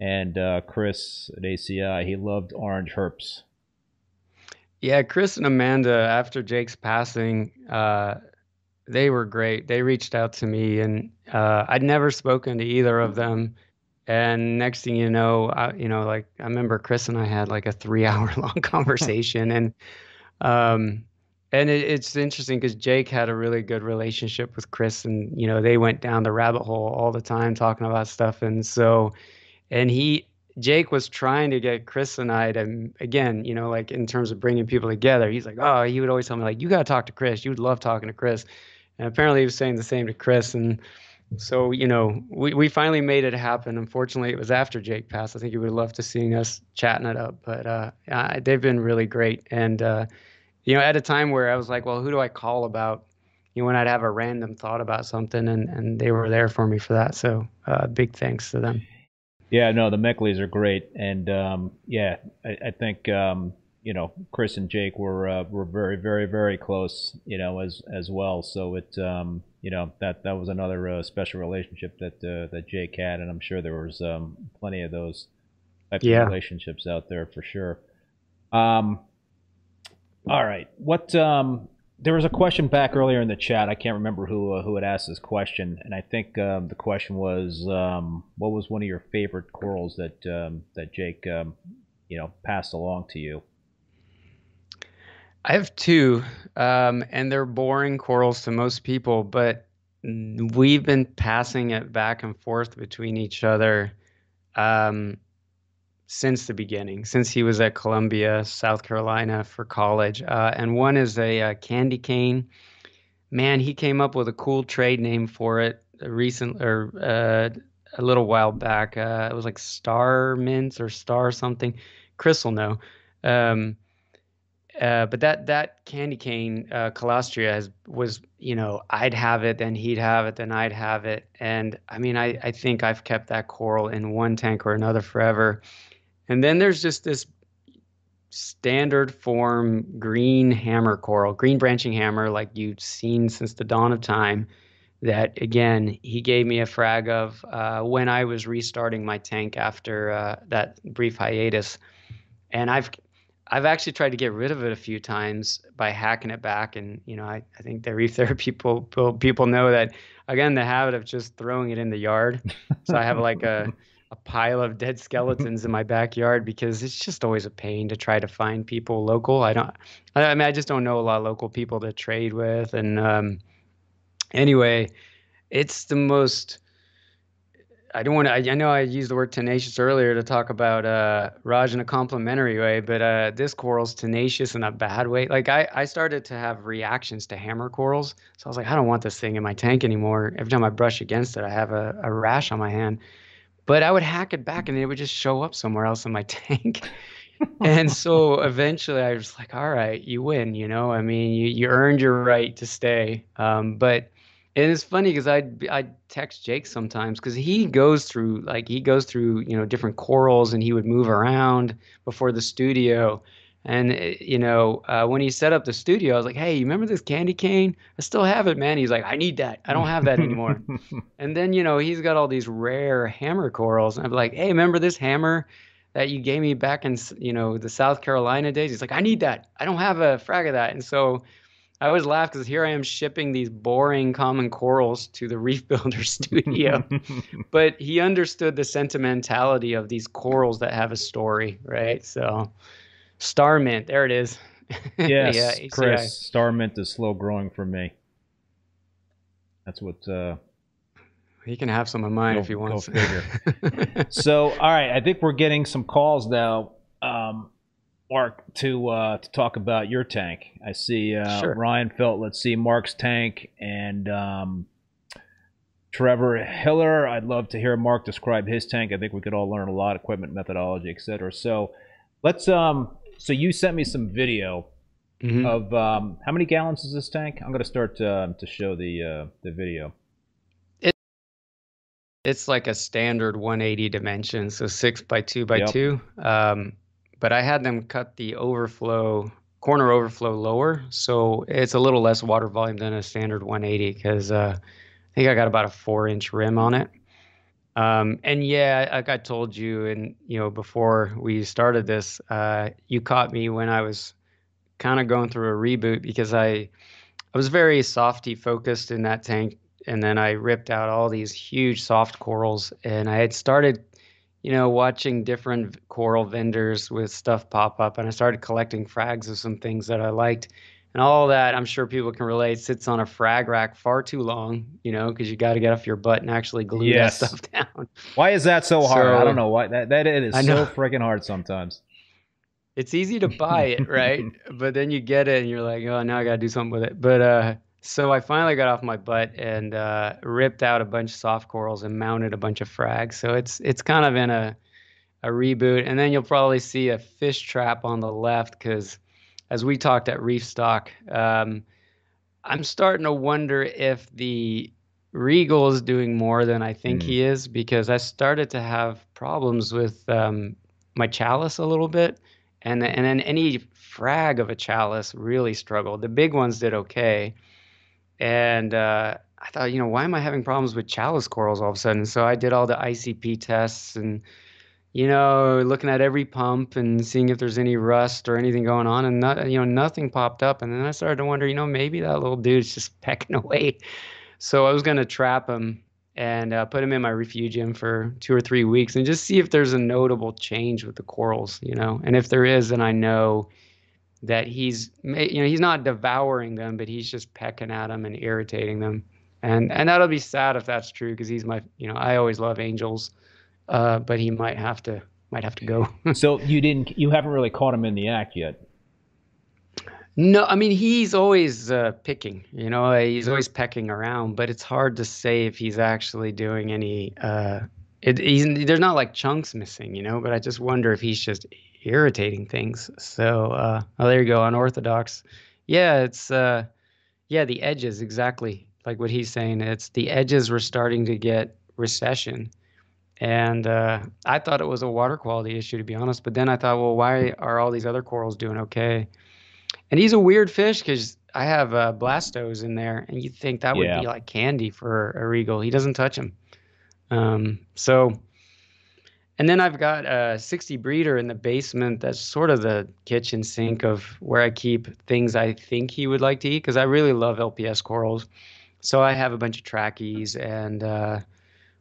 and uh, Chris at ACI. He loved orange herps. Yeah, Chris and Amanda, after Jake's passing, uh, they were great. They reached out to me, and uh, I'd never spoken to either of them. And next thing you know, I, you know, like I remember Chris and I had like a three-hour-long [LAUGHS] conversation, and um, and it, it's interesting because Jake had a really good relationship with Chris, and you know, they went down the rabbit hole all the time talking about stuff, and so and he Jake was trying to get Chris and I to again, you know, like in terms of bringing people together. He's like, oh, he would always tell me like, you got to talk to Chris. You would love talking to Chris. And apparently he was saying the same to Chris. And so, you know, we, we finally made it happen. Unfortunately, it was after Jake passed. I think he would have loved to seeing us chatting it up, but uh, they've been really great. And, uh, you know, at a time where I was like, well, who do I call about, you know, when I'd have a random thought about something and, and they were there for me for that. So uh, big thanks to them. Yeah, no, the Meckleys are great, and um, yeah, I, I think um, you know Chris and Jake were uh, were very, very, very close, you know, as as well. So it, um, you know, that that was another uh, special relationship that uh, that Jake had, and I'm sure there was um, plenty of those types yeah. of relationships out there for sure. Um, all right, what um, there was a question back earlier in the chat. I can't remember who uh, who had asked this question, and I think um, the question was, um, "What was one of your favorite corals that um, that Jake, um, you know, passed along to you?" I have two, um, and they're boring corals to most people, but we've been passing it back and forth between each other um, since the beginning, since he was at Columbia, South Carolina for college. Uh, and one is a, a, uh, candy cane. Man, he came up with a cool trade name for it recent or uh, a little while back. Uh, it was like Star Mints or Star something. Chris will know. Um, uh, but that that candy cane uh, Caulastrea has, was you know I'd have it then he'd have it then I'd have it and I mean I I think I've kept that coral in one tank or another forever and then there's just this standard form green hammer coral, green branching hammer, like you've seen since the dawn of time. That again, he gave me a frag of uh, when I was restarting my tank after uh, that brief hiatus, and I've I've actually tried to get rid of it a few times by hacking it back, and you know I, I think the reef [LAUGHS] therapy people people know that again the habit of just throwing it in the yard. So I have like a a pile of dead [LAUGHS] skeletons in my backyard because it's just always a pain to try to find people local. I don't, I mean, I just don't know a lot of local people to trade with. And um, anyway, it's the most. I don't want to. I, I, know I used the word tenacious earlier to talk about uh, Raj in a complimentary way, but uh, this coral's tenacious in a bad way. Like I, I started to have reactions to hammer corals, so I was like, I don't want this thing in my tank anymore. Every time I brush against it, I have a, a rash on my hand but I would hack it back and it would just show up somewhere else in my [LAUGHS] tank. [LAUGHS] and so eventually I was like, all right, you win, you know, I mean, you, you earned your right to stay. Um, but and it's funny because I I text Jake sometimes because he goes through like he goes through you know different corals and he would move around before the studio. And eh, you know uh, when he set up the studio, I was like, "Hey, you remember this candy cane? I still have it, man." He's like, "I need that. I don't have that anymore." [LAUGHS] and then you know he's got all these rare hammer corals, and I'm like, "Hey, remember this hammer that you gave me back in you know the South Carolina days?" He's like, "I need that. I don't have a frag of that." And so I always laugh because here I am shipping these boring common corals to the [LAUGHS] Reef Builder studio. [LAUGHS] but he understood the sentimentality of these corals that have a story, right? So, Star Mint, there it is. [LAUGHS] Yes, yeah, Chris, Star Mint is slow growing for me. That's what. Uh, he can have some of mine go, if he wants. Go figure. [LAUGHS] so, all right, I think we're getting some calls now. Um, Mark, to uh, to talk about your tank. I see uh, sure. Ryan Felt. Let's see Mark's tank and um, Trevor Hiller. I'd love to hear Mark describe his tank. I think we could all learn a lot, equipment methodology, et cetera. So let's. Um, so you sent me some video mm-hmm. of um, how many gallons is this tank? I'm going to start uh, to show the uh, the video. It, it's like a standard 180 dimension, so six by two by yep. two. Um, but I had them cut the overflow corner overflow lower, so it's a little less water volume than a standard 180 because uh, I think I got about a four inch rim on it. Um, and yeah, like I told you, and you know, before we started this, uh, you caught me when I was kind of going through a reboot because I, I was very softy focused in that tank, and then I ripped out all these huge soft corals, and I had started you know, watching different coral vendors with stuff pop up, and I started collecting frags of some things that I liked. And all that, I'm sure people can relate, sits on a frag rack far too long, you know, because you got to get off your butt and actually glue yes. that stuff [LAUGHS] down. Why is that so hard? So, I don't know why that that it is so freaking hard sometimes. It's easy to buy it, right? [LAUGHS] but then you get it and you're like, oh, now I got to do something with it. But uh, so I finally got off my butt and uh, ripped out a bunch of soft corals and mounted a bunch of frags. So it's it's kind of in a a reboot, and then you'll probably see a fish trap on the left because, as we talked at Reef Stock, um, I'm starting to wonder if the Regal is doing more than I think mm. he is because I started to have problems with um, my chalice a little bit, and and then any frag of a chalice really struggled. The big ones did okay and uh, I thought, you know, why am I having problems with chalice corals all of a sudden? So I did all the ICP tests and, you know, looking at every pump and seeing if there's any rust or anything going on, and not, you know, nothing popped up. And then I started to wonder, you know, maybe that little dude's just [LAUGHS] pecking away. So I was gonna trap him and uh, put him in my refugium for two or three weeks and just see if there's a notable change with the corals, you know. And if there is, then I know that he's you know he's not devouring them but he's just pecking at them and irritating them and and that'll be sad if that's true because he's my you know i always love angels uh, but he might have to might have to go [LAUGHS] so you didn't you haven't really caught him in the act yet no i mean he's always uh, picking you know he's always pecking around but it's hard to say if he's actually doing any uh, it, he's, there's not like chunks missing you know but i just wonder if he's just irritating things. So, uh, oh, there you go, unorthodox. Yeah, it's uh, yeah, the edges exactly like what he's saying. It's the edges were starting to get recession, and uh, I thought it was a water quality issue to be honest. But then I thought, well, why are all these other corals doing okay? And he's a weird fish because I have uh, blastos in there, and you'd think that would yeah. be like candy for a regal. He doesn't touch them. Um, so and then I've got a 60 breeder in the basement that's sort of the kitchen sink of where I keep things I think he would like to eat because I really love LPS corals. So I have a bunch of trackies and uh,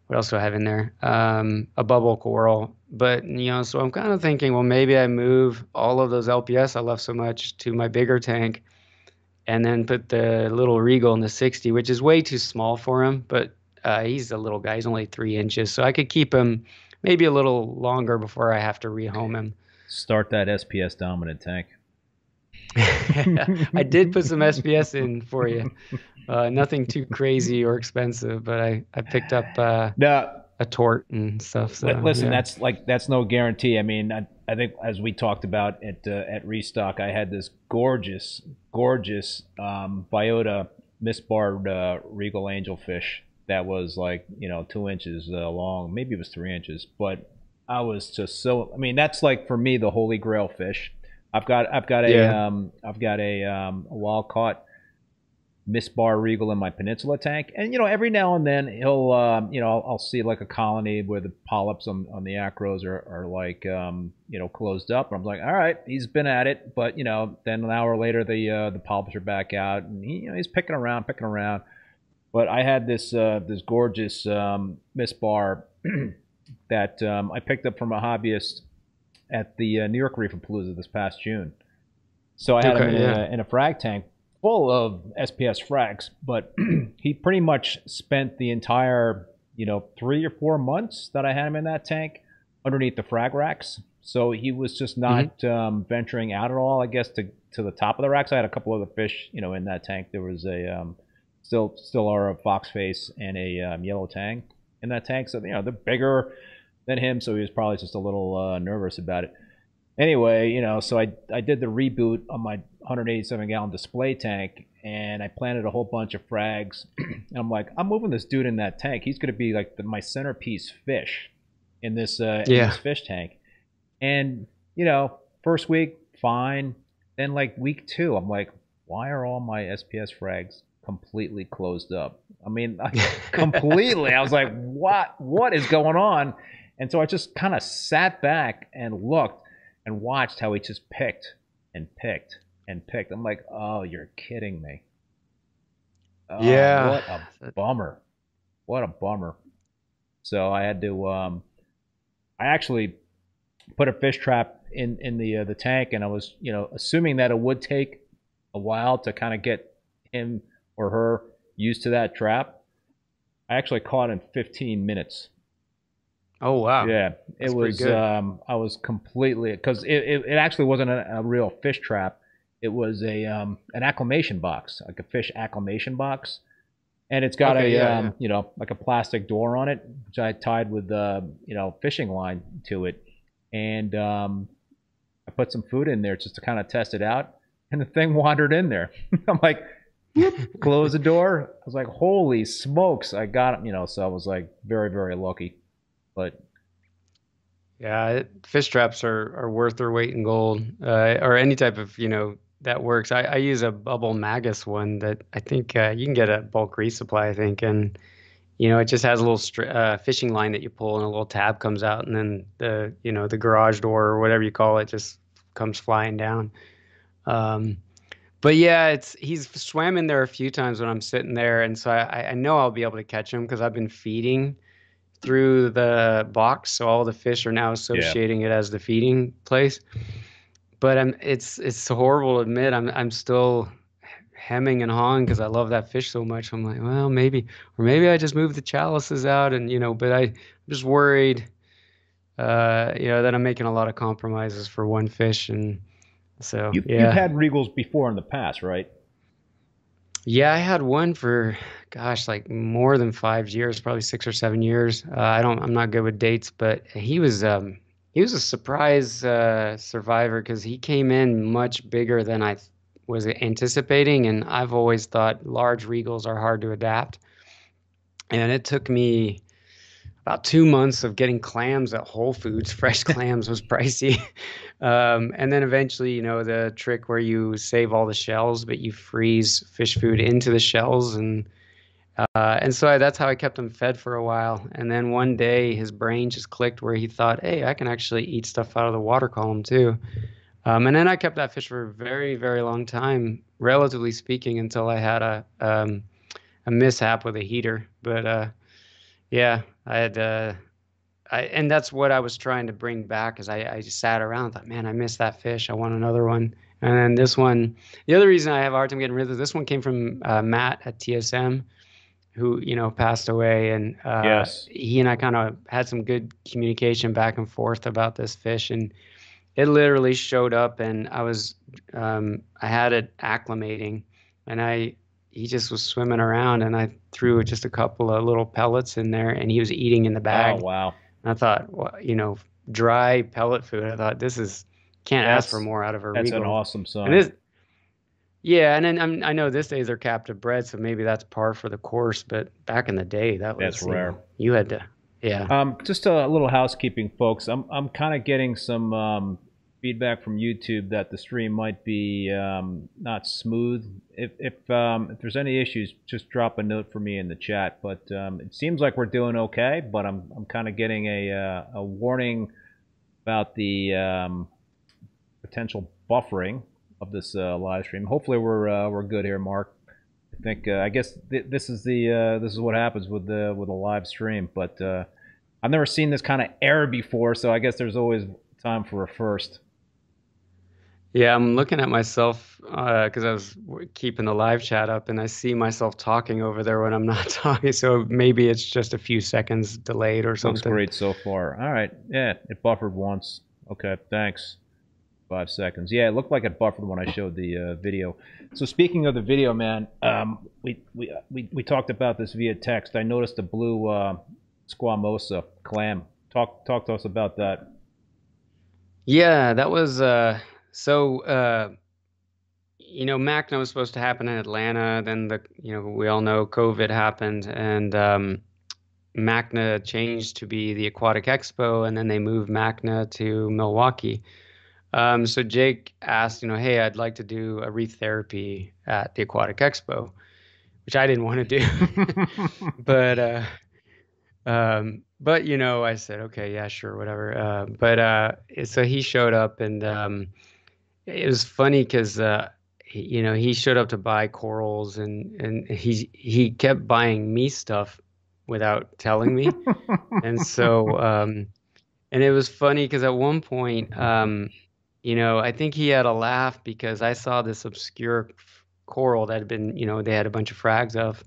what else do I have in there? Um, a bubble coral. But, you know, so I'm kind of thinking, well, maybe I move all of those LPS I love so much to my bigger tank and then put the little Regal in the 60, which is way too small for him. But uh, he's a little guy, he's only three inches. So I could keep him maybe a little longer before I have to rehome him. Start that SPS dominant tank. [LAUGHS] I did put some SPS in for you. Uh, nothing too crazy or expensive, but I, I picked up. Uh, now, a tort and stuff. So, Listen, yeah. that's like that's no guarantee. I mean, I, I think as we talked about at uh, at Reef Stock, I had this gorgeous, gorgeous um, biota misbarred uh, regal angelfish that was like you know two inches uh, long, maybe it was three inches, but I was just so. I mean, that's like for me the holy grail fish. I've got I've got a Yeah. um, I've got a, um, a wild caught Miss Bar regal in my peninsula tank, and you know every now and then he'll um, you know I'll, I'll see like a colony where the polyps on, on the acros are, are like um, you know closed up, and I'm like, all right, he's been at it, but you know then an hour later the uh, the polyps are back out, and he, you know he's picking around, picking around. But I had this uh, this gorgeous um, misbar [CLEARS THROAT] that um, I picked up from a hobbyist at the uh, New York Reefer Palooza this past June. So I had him in, yeah. a, in a frag tank full of SPS frags, but [CLEARS THROAT] he pretty much spent the entire, you know, three or four months that I had him in that tank underneath the frag racks. So he was just not um, venturing out at all, I guess, to, to the top of the racks. I had a couple of the fish, you know, in that tank. There was a um, still still are a fox face and a um, yellow tang in that tank. So you know they're bigger than him, so he was probably just a little uh, nervous about it. Anyway, you know, so I I did the reboot on my 187 gallon display tank, and I planted a whole bunch of frags. [CLEARS THROAT] and I'm like, I'm moving this dude in that tank. He's going to be like the, my centerpiece fish in this uh, in this fish tank. And you know, first week fine. Then like week two, I'm like, why are all my SPS frags completely closed up? I mean, [LAUGHS] completely. I was like, what? What is going on? And so I just kind of sat back and looked and watched how he just picked and picked and picked. I'm like, oh, you're kidding me. Oh, Yeah. What a [LAUGHS] bummer. What a bummer. So I had to. Um, I actually put a fish trap in in the uh, the tank, and I was you know assuming that it would take a while to kind of get him or her used to that trap. I actually caught in 15 minutes. Oh wow. Yeah, it That's pretty was. Um, I was completely because it, it, it actually wasn't a, a real fish trap. It was a um, an acclimation box, like a fish acclimation box, and it's got Okay, a yeah, um, yeah. you know like a plastic door on it, which I tied with uh, you know fishing line to it, and um, I put some food in there just to kind of test it out, and the thing [LAUGHS] wandered in there. [LAUGHS] I'm like, close the door. I was like, holy smokes, I got him. You know, so I was like very very lucky, but Yeah, fish traps are, are worth their weight in gold, uh, or any type of, you know, that works. I, I use a bubble magus one that I think uh, you can get at Bulk Reef Supply, I think, and you know, it just has a little uh, fishing line that you pull, and a little tab comes out, and then the, you know, the garage door or whatever you call it just comes flying down. Um, but yeah, it's he's swam in there a few times when I'm sitting there, and so I, I know I'll be able to catch him because I've been feeding through the box, so all the fish are now associating it as the feeding place. But I'm it's it's horrible to admit I'm I'm still hemming and hawing because I love that fish so much. I'm like, well, maybe or maybe I just move the chalices out and you know, but I, I'm just worried uh, you know, that I'm making a lot of compromises for one fish and so You've, yeah. you've had regals before in the past, right? Yeah, I had one for, gosh, like more than five years, probably six or seven years. Uh, I don't, I'm not good with dates, but he was, um, he was a surprise uh, survivor because he came in much bigger than I was anticipating, and I've always thought large regals are hard to adapt. And it took me about two months of getting clams at Whole Foods. [LAUGHS] Fresh clams was pricey. [LAUGHS] Um, and then eventually, you know, the trick where you save all the shells, but you freeze fish food into the shells. And uh, and so I, that's how I kept him fed for a while. And then one day his brain just clicked where he thought, hey, I can actually eat stuff out of the water column too. Um, and then I kept that fish for a very, very long time, relatively speaking, until I had a um, a mishap with a heater. But uh, yeah, I had, uh, I and that's what I was trying to bring back. Is I, I just sat around and thought, man, I missed that fish. I want another one. And then this one, the other reason I have a hard time getting rid of this one came from uh, Matt at TSM, who you know passed away, and uh, Yes. he and I kind of had some good communication back and forth about this fish, and it literally showed up, and I was, um, I had it acclimating, and I he just was swimming around, and I threw just a couple of little pellets in there, and he was eating in the bag. Oh wow! And I thought, well, you know, dry pellet food. I thought this is can't That's- ask for more out of a That's regal. an awesome sign. And this, yeah, and then I'm, I know this days are captive bred, so maybe that's par for the course. But back in the day, that was That's you know, rare. You had to, yeah. Um, just a little housekeeping, folks. I'm I'm kind of getting some um, feedback from YouTube that the stream might be um, not smooth. If if um, if there's any issues, just drop a note for me in the chat. But um, it seems like we're doing okay. But I'm I'm kind of getting a uh, a warning about the um, potential buffering of this uh, live stream. Hopefully we're uh, we're good here, Mark. I think uh, I guess th- this is the uh, this is what happens with the with a live stream. But uh, I've never seen this kind of error before, so I guess there's always time for a first. Yeah, I'm looking at myself because I was keeping the live chat up, and I see myself talking over there when I'm not [LAUGHS] talking. So maybe it's just a few seconds delayed or something. Looks great so far. All right, yeah, it buffered once. Okay, thanks. Five seconds. Yeah, it looked like it buffered when I showed the uh, video. So speaking of the video, man, um, we, we we we talked about this via text. I noticed a blue uh, squamosa clam. Talk talk to us about that. Yeah, that was uh, so. Uh, you know, MACNA was supposed to happen in Atlanta. Then the, you know, we all know COVID happened, and um, MACNA changed to be the Aquatic Expo, and then they moved MACNA to Milwaukee. Um, so Jake asked, you know, hey, I'd like to do a reef therapy at the Aquatic Expo, which I didn't want to do, [LAUGHS] but uh, um, but you know, I said, okay, yeah, sure, whatever. Uh, but uh, so he showed up, and um, it was funny because uh, he, you know he showed up to buy corals, and and he he kept buying me stuff without telling me, and so [LAUGHS] um, and it was funny because at one point, um, you know, I think he had a laugh because I saw this obscure coral that had been, you know, they had a bunch of frags of.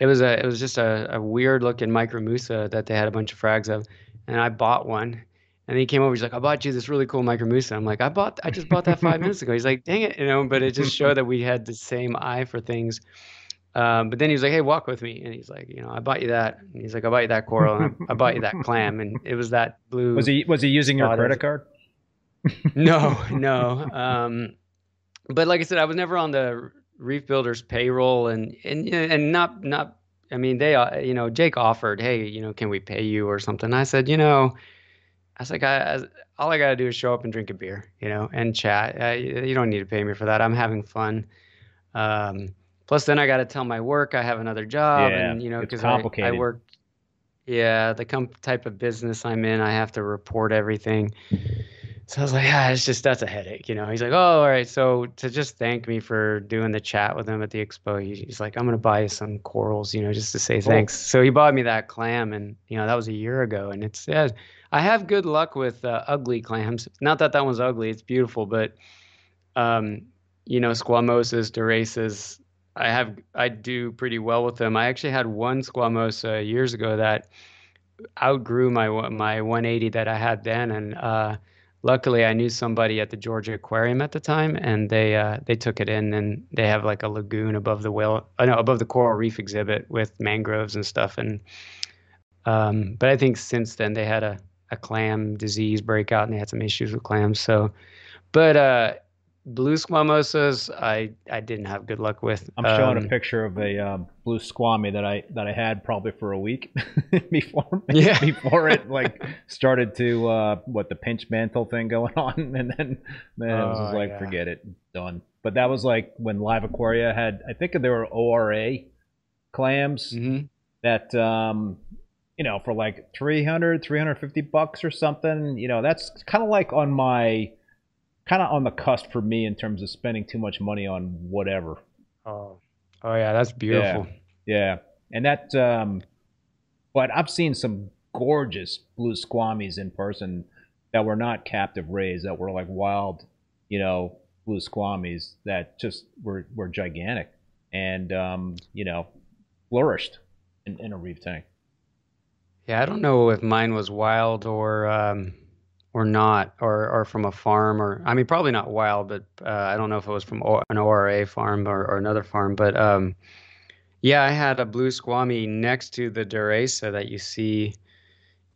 It was a, it was just a, a weird looking Micromussa that they had a bunch of frags of, and I bought one. And he came over. He's like, "I bought you this really cool Micromussa." I'm like, "I bought, I just bought that five minutes ago." He's like, "Dang it," you know. But it just showed that we had the same eye for things. Um, but then he was like, "Hey, walk with me," and he's like, "You know, I bought you that." And he's like, "I bought you that coral, and I, I bought you that clam," and it was that blue. Was he was he using your credit card? No, [LAUGHS] no. Um, but like I said, I was never on the Reef Builders payroll, and and and not not. I mean, they, uh, you know, Jake offered, hey, you know, can we pay you or something? I said, you know, I was like, I, I all I gotta do is show up and drink a beer, you know, and chat. Uh, you don't need to pay me for that. I'm having fun. Um, plus, then I got to tell my work I have another job, Yeah, and you know, because I, I work. Yeah, the com- type of business I'm in, I have to report everything. So I was like, yeah, it's just that's a headache, you know. He's like, oh, all right. So to just thank me for doing the chat with him at the expo, he's like, I'm gonna buy you some corals, you know, just to say Cool. thanks. So he bought me that clam, and you know that was a year ago, and it's yeah, I have good luck with uh, ugly clams. Not that that one's ugly; it's beautiful, but um, you know, squamosas, derasas, I have I do pretty well with them. I actually had one squamosa years ago that outgrew my my 180 that I had then, and uh, luckily I knew somebody at the Georgia Aquarium at the time, and they uh, they took it in, and they have like a lagoon above the whale, uh, no, above the coral reef exhibit with mangroves and stuff, and um, but I think since then they had a a clam disease breakout, and they had some issues with clams. So, but uh, blue squamosas, I I didn't have good luck with. I'm showing a Um, picture of a um, blue squammy that I that I had probably for a week [LAUGHS] before [LAUGHS] Yeah. before it [LAUGHS] like started to uh, what the pinch mantle thing going on, and then then it was Oh, like yeah. forget it, done. But that was like when Live Aquaria had I think there were ORA clams mhm. that um, you know for like 300 350 bucks or something you know that's kind of like on my kind of on the cusp for me in terms of spending too much money on whatever Oh, oh yeah, that's beautiful. yeah, and that. Um, but I've seen some gorgeous blue squammies in person that were not captive raised, that were like wild, you know, blue squammies that just were were gigantic and um, you know flourished in, in a reef tank. Yeah, I don't know if mine was wild or um, or not, or or from a farm, or I mean, probably not wild, but uh, I don't know if it was from an ORA farm or, or another farm. But um, yeah, I had a blue squammy next to the Derasa that you see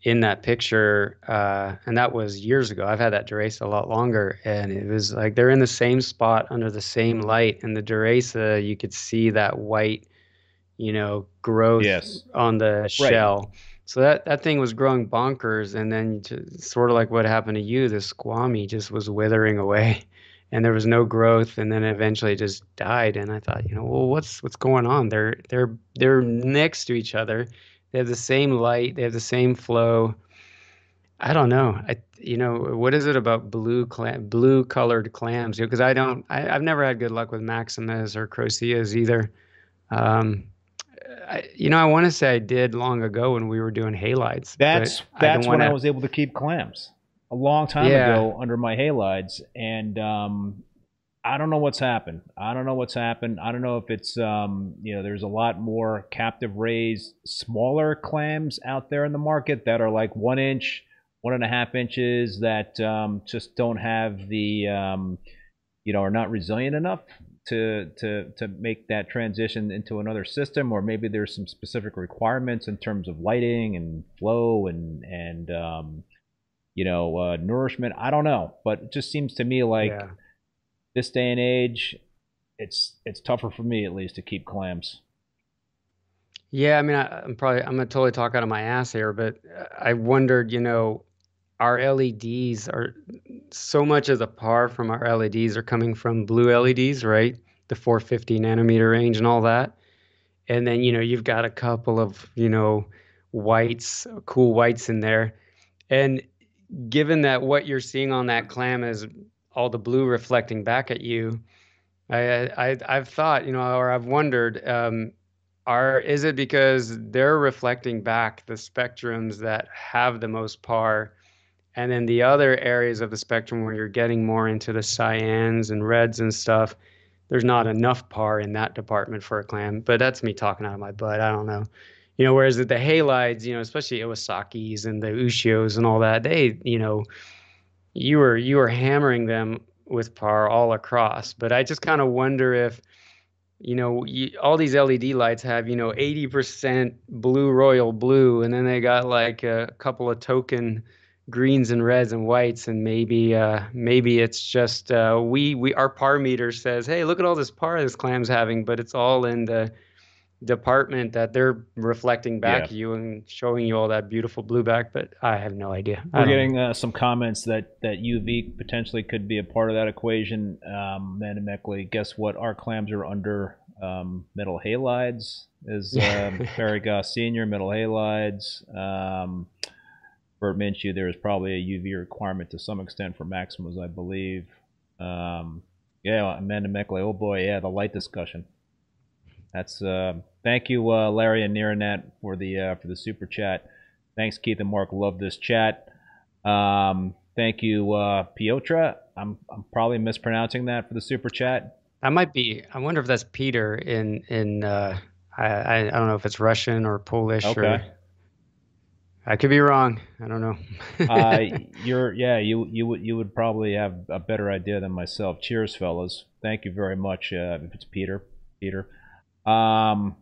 in that picture, uh, and that was years ago. I've had that Derasa a lot longer, and it was like they're in the same spot under the same light. And the Derasa, you could see that white, you know, growth yes. on the shell. So that that thing was growing bonkers, and then sort of like what happened to you, the squammy just was withering away, [LAUGHS] and there was no growth, and then eventually just died. And I thought, you know, well, what's what's going on? They're they're they're next to each other they have the same light. They have the same flow. I don't know. I you know what is it about blue clam, blue colored clams? Because you know, I don't. I, have never had good luck with maximas or croceas either. Um, I, you know, I want to say I did long ago when we were doing halides. That's that's I when wanna... I was able to keep clams a long time yeah. ago under my halides, and um, I don't know what's happened. I don't know what's happened. I don't know if it's um, you know there's a lot more captive raised smaller clams out there in the market that are like one inch, one and a half inches that um, just don't have the um, you know are not resilient enough to to to make that transition into another system, or maybe there's some specific requirements in terms of lighting and flow and and um, you know uh, nourishment. I don't know, but it just seems to me like. Yeah this day and age, it's it's tougher for me at least to keep clams. Yeah, I mean, I, am probably I'm gonna totally talk out of my ass here, but I wondered, you know, our LEDs are so much of the par from our LEDs are coming from blue LEDs, right? The 450 nanometer range and all that. And then, you know, you've got a couple of, you know, whites, cool whites in there. And given that what you're seeing on that clam is all the blue reflecting back at you. I, I I've thought, you know, or I've wondered, um, are is it because they're reflecting back the spectrums that have the most par, and then the other areas of the spectrum where you're getting more into the cyans and reds and stuff, there's not enough par in that department for a clam. But that's me talking out of my butt. I don't know. You know, whereas the halides, you know, especially Iwasaki's and the Ushios and all that, they, you know, you were you were hammering them with par all across. But I just kind of wonder if you know you, all these LED lights have you know 80% blue royal blue, and then they got like a couple of token greens and reds and whites, and maybe uh, maybe it's just uh, we we our par meter says, hey, look at all this par this clam's having, but it's all in the department that they're reflecting back yeah. at you and showing you all that beautiful blue back, but I have no idea. We're getting uh, some comments that, that UV potentially could be a part of that equation. Um, Amanda Meckley, guess what? Our clams are under um, metal halides, is [LAUGHS] um, Barry Goss Sr., metal halides. Um, Bert Minshew, there is probably a UV requirement to some extent for Maximas, I believe. Um, yeah, Amanda Meckley, oh boy, yeah, the light discussion. That's uh, thank you, uh, Larry and Niranet, for the uh, for the super chat. Thanks, Keith and Mark. Love this chat. Um, thank you, uh, Piotra. I'm I'm probably mispronouncing that for the super chat. That might be. I wonder if that's Peter in in. Uh, I I don't know if it's Russian or Polish okay. or. I could be wrong. I don't know. uh, [LAUGHS] you're yeah. You you would you would probably have a better idea than myself. Cheers, fellas. Thank you very much. Uh, if it's Peter, Peter. Um,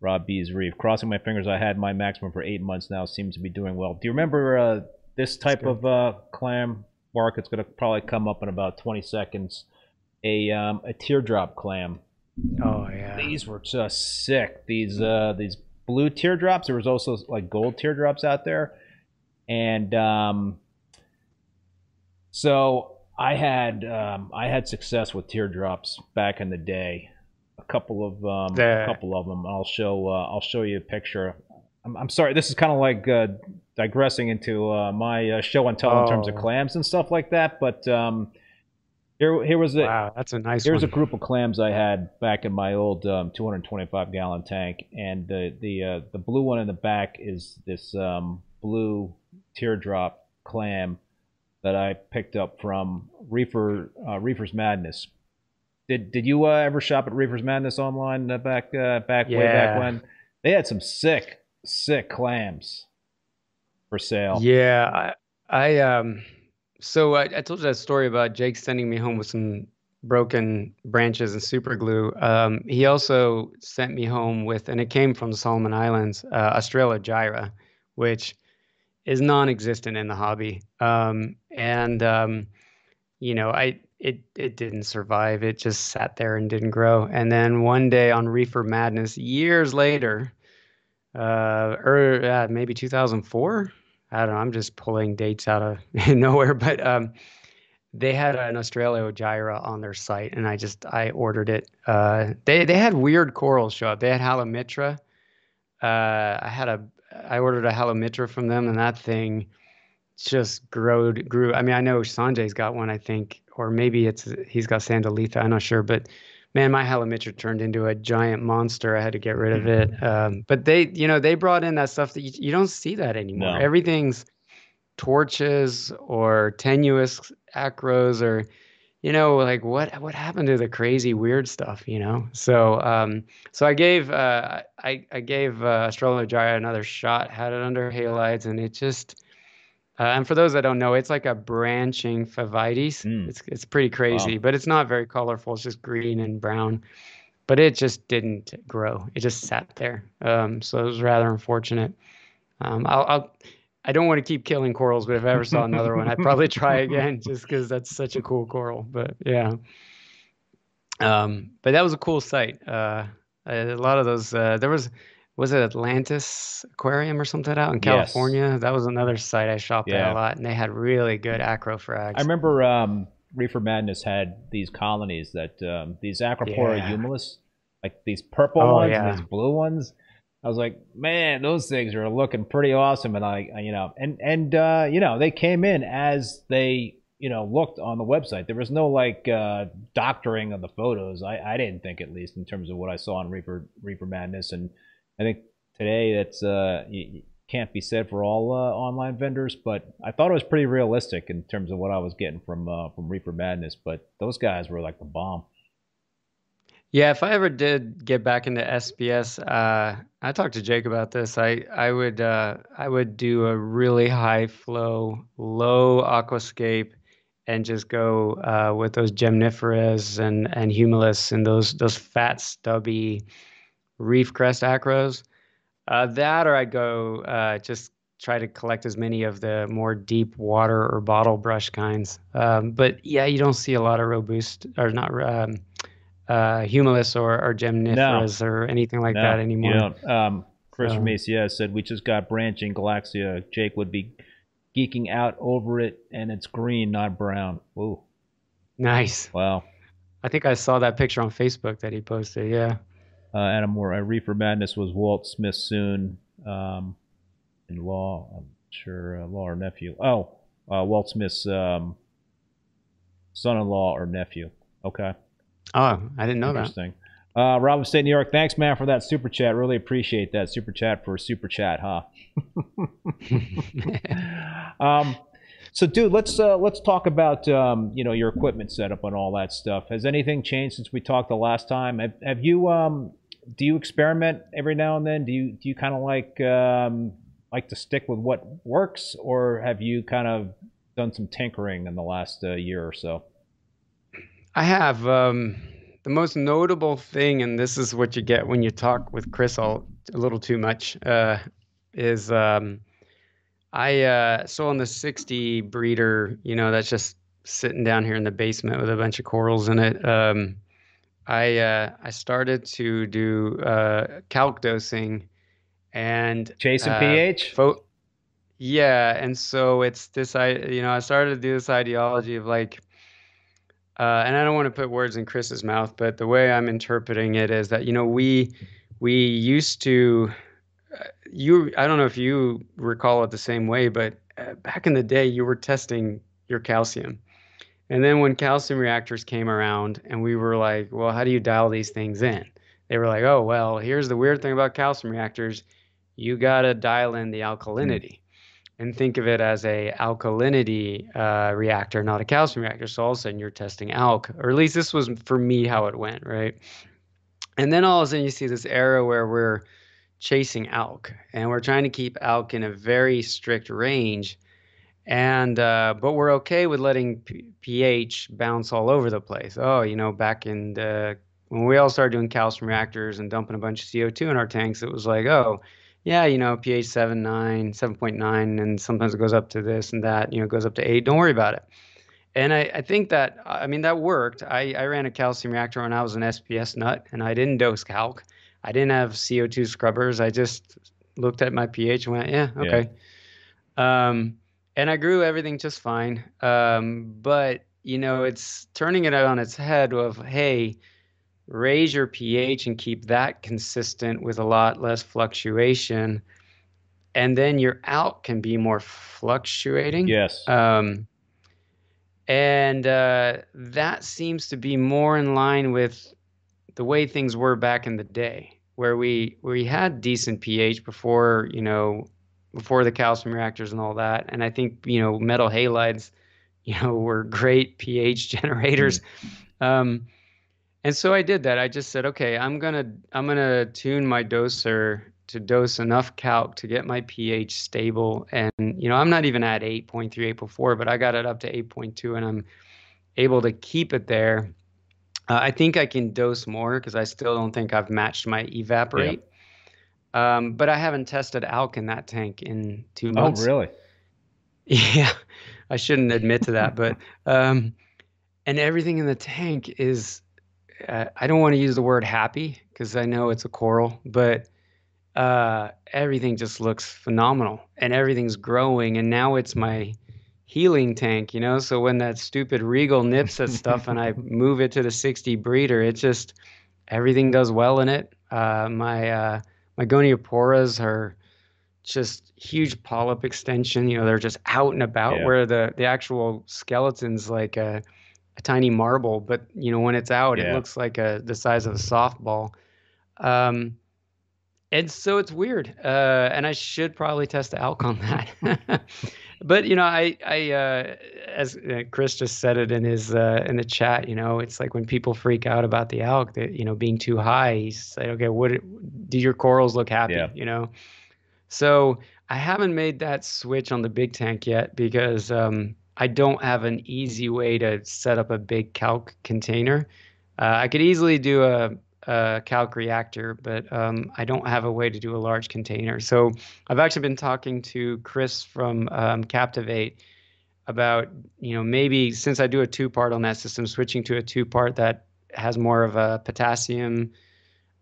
Rob B's Reef. Crossing my fingers, I had my maxima for eight months now. Seems to be doing well. Do you remember uh, this type of uh, clam? Mark, it's going to probably come up in about 20 seconds. A um, a teardrop clam. Oh yeah. These were just sick. These uh, these blue teardrops. There was also like gold teardrops out there, and um, so I had um, I had success with teardrops back in the day a couple of um, a couple of them. I'll show uh, I'll show you a picture. I'm, I'm sorry, this is kind of like uh, digressing into uh, my uh, show and tell oh. in terms of oh. clams and stuff like that. But um, here here was a wow, that's a nice. Here's one. a group of clams I had back in my old um, 225 gallon tank, and the the uh, the blue one in the back is this um, blue teardrop clam that I picked up from Reefer uh, Reefer's Madness did did you uh, ever shop at Reefer's Madness online uh, back uh, back yeah. way back when? They had some sick sick clams for sale. Yeah, I, I um, so I, I told you that story about Jake sending me home with some broken branches and super glue. Um, he also sent me home with, and it came from the Solomon Islands, uh, Australogyra, which is non-existent in the hobby. Um, and um, you know, I it it didn't survive. It just sat there and didn't grow. And then one day on Reefer Madness, years later, uh, or uh, maybe 2004. I don't know. I'm just pulling dates out of [LAUGHS] nowhere, but um, they had an Australogyra on their site, and I just I ordered it. Uh, they they had weird corals show up. They had Halomitra. Uh, I had a I ordered a Halomitra from them, and that thing just grew grew. I mean, I know Sanjay's got one, I think, or maybe it's he's got Sandalolitha. I'm not sure, but man, my Halomitra turned into a giant monster. I had to get rid of it. Mm-hmm. Um, but they, you know, they brought in that stuff that you, you don't see that anymore. No. Everything's torches or tenuis acros or you know like what what happened to the crazy weird stuff you know so um so i gave uh i i gave uh Gyra another shot had it under halides and it just uh, and for those that don't know, it's like a branching Favites. Mm. It's it's pretty crazy, wow. but it's not very colorful. It's just green and brown. But it just didn't grow. It just sat there. Um, so it was rather unfortunate. Um, I'll, I'll I don't want to keep killing corals, but if I ever saw another one, I'd probably [LAUGHS] try again just because that's such a cool coral. But yeah. Um, but that was a cool site. Uh, a lot of those, uh, there was, was it Atlantis Aquarium or something out in California? Yes. That was another site I shopped yeah. at a lot, and they had really good acrofrags. I remember um, Reefer Madness had these colonies that um, these Acropora yeah. humilis, like these purple oh, ones yeah. and these blue ones. I was like, man, those things are looking pretty awesome, and I, you know, and and uh, you know, they came in as they, you know, looked on the website. There was no like uh, doctoring of the photos. I, I didn't think, at least in terms of what I saw on Reefer Reefer Madness, and I think today that's uh, can't be said for all uh, online vendors, but I thought it was pretty realistic in terms of what I was getting from uh, from Reefer Madness. But those guys were like the bomb. Yeah, if I ever did get back into SPS, uh, I talked to Jake about this. I I would uh, I would do a really high flow, low aquascape, and just go uh, with those gemmiferas and and humilis and those those fat stubby reef crest acros. Uh, that or I go uh, just try to collect as many of the more deep water or bottle brush kinds. Um, but yeah, you don't see a lot of robust or not. Um, uh, Humilis or, or Gemmiferas no. or anything like no, that anymore. Um, Chris so. from ACS said we just got branching Galaxea. Jake would be geeking out over it, and it's green, not brown. Ooh, nice. Wow. I think I saw that picture on Facebook that he posted. Yeah. Uh, Adam Moore, uh, Reefer Madness was Walt Smith soon, um, in law. I'm sure uh, law or nephew. Oh, uh, Walt Smith's um, son-in-law or nephew. Okay. Oh, I didn't know Interesting. that. Uh, Rob State, New York. Thanks, man, for that super chat. Really appreciate that super chat for super chat, huh? [LAUGHS] um, so, dude, let's uh, let's talk about um, you know your equipment setup and all that stuff. Has anything changed since we talked the last time? Have, have you um, do you experiment every now and then? Do you do you kind of like um, like to stick with what works, or have you kind of done some tinkering in the last uh, year or so? I have um, the most notable thing, and this is what you get when you talk with Chris all, a little too much, uh, is um, I uh, so on the 60 breeder, you know, that's just sitting down here in the basement with a bunch of corals in it. Um, I uh, I started to do uh, calc dosing and chasing uh, pH. Fo- yeah, and so it's this I you know I started to do this ideology of like uh, and I don't want to put words in Chris's mouth, but the way I'm interpreting it is that you know we we used to uh, you I don't know if you recall it the same way, but uh, back in the day you were testing your calcium. And then when calcium reactors came around and we were like, well, how do you dial these things in? They were like, oh, well, here's the weird thing about calcium reactors. You got to dial in the alkalinity and think of it as a alkalinity uh, reactor, not a calcium reactor. So all of a sudden you're testing alk, or at least this was for me how it went, right? And then all of a sudden you see this era where we're chasing alk, and we're trying to keep alk in a very strict range. And uh, but we're okay with letting P- pH bounce all over the place. Oh, you know, back in the when we all started doing calcium reactors and dumping a bunch of CO2 in our tanks, it was like, oh, yeah, you know, pH 7, 9, 7.9, and sometimes it goes up to this and that, you know, it goes up to 8. Don't worry about it. And I, I think that, I mean, that worked. I, I ran a calcium reactor when I was an SPS nut, and I didn't dose calc. I didn't have CO2 scrubbers. I just looked at my pH and went, yeah, okay. Yeah. Um, and I grew everything just fine. Um, but, you know, it's turning it on its head of, hey, raise your pH and keep that consistent with a lot less fluctuation. And then your out can be more fluctuating. Yes. Um, and uh, that seems to be more in line with the way things were back in the day, where we we had decent pH before you know before the calcium reactors and all that. And I think you know metal halides, [LAUGHS] you know, were great [LAUGHS] pH generators. Mm. Um, and so I did that. I just said, okay, I'm gonna I'm gonna tune my doser to dose enough calc to get my pH stable. And you know, I'm not even at 8.3, 8.4, but I got it up to 8.2, and I'm able to keep it there. Uh, I think I can dose more because I still don't think I've matched my evaporate. Um, but I haven't tested alk in that tank in two months. Oh, really? [LAUGHS] Yeah, I shouldn't admit to that, but [LAUGHS] um, and everything in the tank is uh, I don't want to use the word happy because I know it's a coral, but uh, everything just looks phenomenal and everything's growing. And now it's my healing tank, you know? So when that stupid Regal nips at stuff and I [LAUGHS] move it to the 60 breeder, it just, everything does well in it. Uh, my, my are just huge polyp extension. You know, they're just out and about yeah. where the, the actual skeleton's like a, a tiny marble, but you know when it's out, yeah. it looks like a the size of a softball. Um, and so it's weird. Uh, and I should probably test the alk on that. [LAUGHS] but you know, I I uh, as uh, Chris just said it in his uh, in the chat. You know, it's like when people freak out about the alk that you know being too high. He's like, okay, what do your corals look happy? Yeah. You know, so I haven't made that switch on the big tank yet because um, I don't have an easy way to set up a big calc container. Uh, I could easily do a, a calc reactor, but um, I don't have a way to do a large container. So I've actually been talking to Chris from um, Captivate about, you know, maybe since I do a two part on that system, switching to a two part that has more of a potassium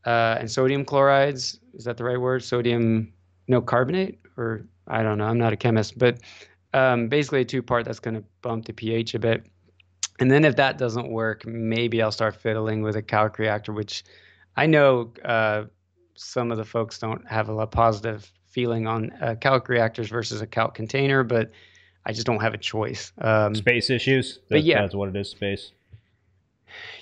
uh, and sodium chlorides. Is that the right word? Sodium, no carbonate, or I don't know. I'm not a chemist, but um, basically a two part that's going to bump the pH a bit. And then if that doesn't work, maybe I'll start fiddling with a calc reactor, which I know uh, some of the folks don't have a lot of positive feeling on uh, calc reactors versus a calc container, but I just don't have a choice. Um, space issues. But yeah, that's what it is. Space.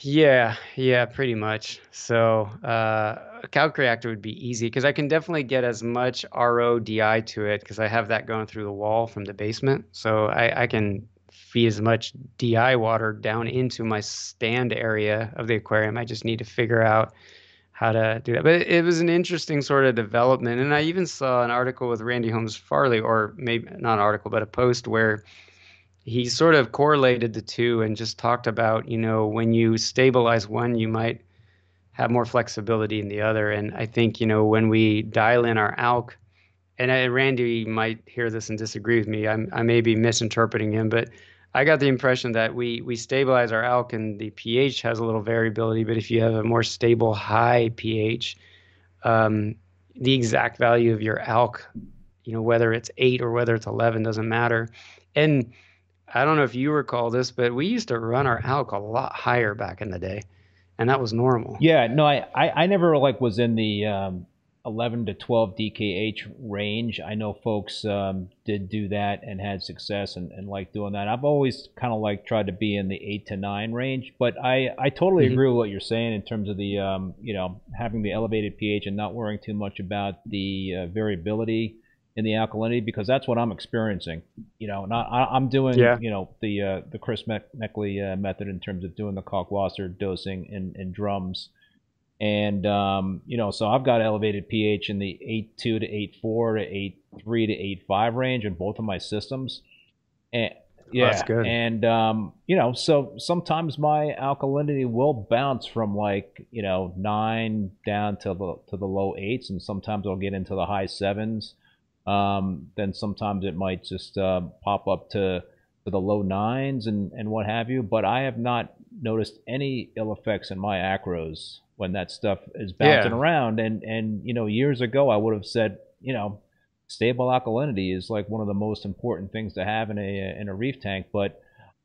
Yeah, yeah, pretty much. So uh, a calc reactor would be easy because I can definitely get as much RODI to it because I have that going through the wall from the basement. So I, I can feed as much DI water down into my stand area of the aquarium. I just need to figure out how to do that. But it, was an interesting sort of development. And I even saw an article with Randy Holmes Farley, or maybe not an article, but a post where he sort of correlated the two and just talked about, you know, when you stabilize one, you might have more flexibility in the other. And I think, you know, when we dial in our ALK, and Randy might hear this and disagree with me. I'm, I may be misinterpreting him, but I got the impression that we we stabilize our ALK and the pH has a little variability. But if you have a more stable high pH, um, the exact value of your ALK, you know, whether it's eight or whether it's 11 doesn't matter. And I don't know if you recall this, but we used to run our ALK a lot higher back in the day, and that was normal. Yeah, no, I, I, I never like was in the um, 11 to 12 DKH range. I know folks um, did do that and had success and, and like doing that. I've always kind of like tried to be in the eight to nine range, but I, I totally mm-hmm. agree with what you're saying in terms of the um, you know having the elevated pH and not worrying too much about the uh, variability in the alkalinity because that's what I'm experiencing. You know, not I, am doing yeah. you know the uh, the Chris Meckley uh, method in terms of doing the Kalkwasser dosing in, in drums, and um, you know so I've got elevated pH in the 8.2 to 8.4 to 8.3 to 8.5 range in both of my systems. And, yeah, that's good. And um, you know, so sometimes my alkalinity will bounce from like you know nine down to the to the low eights, and sometimes I'll get into the high sevens. Um, then sometimes it might just uh, pop up to to the low nines and and what have you. But I have not noticed any ill effects in my acros when that stuff is bouncing yeah. around. And and you know, years ago I would have said, you know, stable alkalinity is like one of the most important things to have in a in a reef tank. But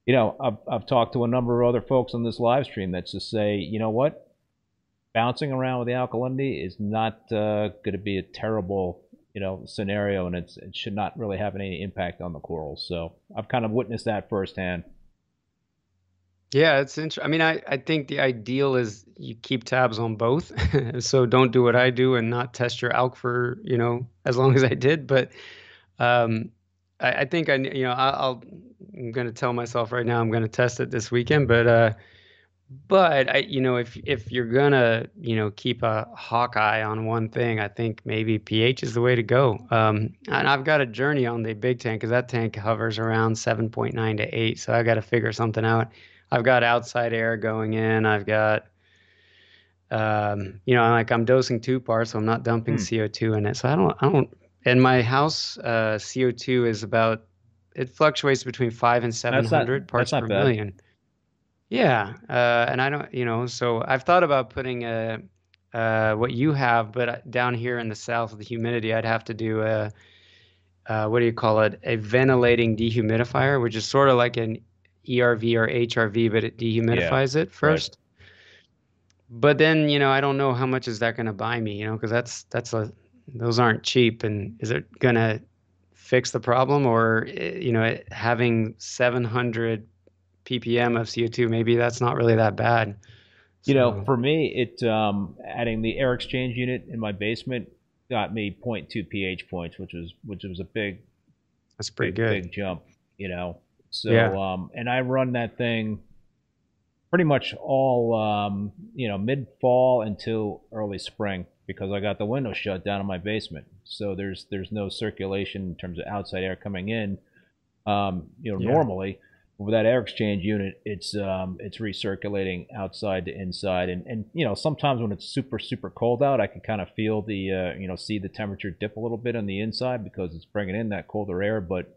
you know, I've I've talked to a number of other folks on this live stream that just say, you know what, bouncing around with the alkalinity is not uh, going to be a terrible you know scenario, and it's it should not really have any impact on the corals. So I've kind of witnessed that firsthand. Yeah, it's interesting. I mean, I, I think the ideal is you keep tabs on both. [LAUGHS] so don't do what I do and not test your alk for, you know, as long as I did. But um, I, I think I, you know, I, I'll, I'm going to tell myself right now I'm going to test it this weekend. But, uh, but I, you know, if if you're gonna, you know, keep a hawk eye on one thing, I think maybe pH is the way to go. Um, and I've got a journey on the big tank because that tank hovers around 7.9 to 8, so I got to figure something out. I've got outside air going in. I've got, um, you know, like I'm dosing two parts, so I'm not dumping hmm. CO2 in it. So I don't, I don't. In my house, uh, CO2 is about it fluctuates between five and seven hundred parts per bad. million. Yeah, uh, and I don't, you know, so I've thought about putting a, uh, what you have, but uh, down here in the south with the humidity, I'd have to do a, uh, what do you call it, a ventilating dehumidifier, which is sort of like an ERV or HRV, but it dehumidifies yeah, it first. Right. But then, you know, I don't know how much is that going to buy me, you know, because that's that's a those aren't cheap, and is it going to fix the problem, or eh, you know, having 700 ppm of CO2, maybe that's not really that bad. You so, know, for me, it um, adding the air exchange unit in my basement got me 0.2 pH points, which was which was a big, that's pretty big, good, big jump. You know, so, yeah. um, and I run that thing pretty much all, um, you know, mid fall until early spring because I got the window shut down in my basement. So there's there's no circulation in terms of outside air coming in. Um, you know, yeah. normally with that air exchange unit, it's um, it's recirculating outside to inside, and and you know sometimes when it's super super cold out, I can kind of feel the uh, you know see the temperature dip a little bit on the inside because it's bringing in that colder air, but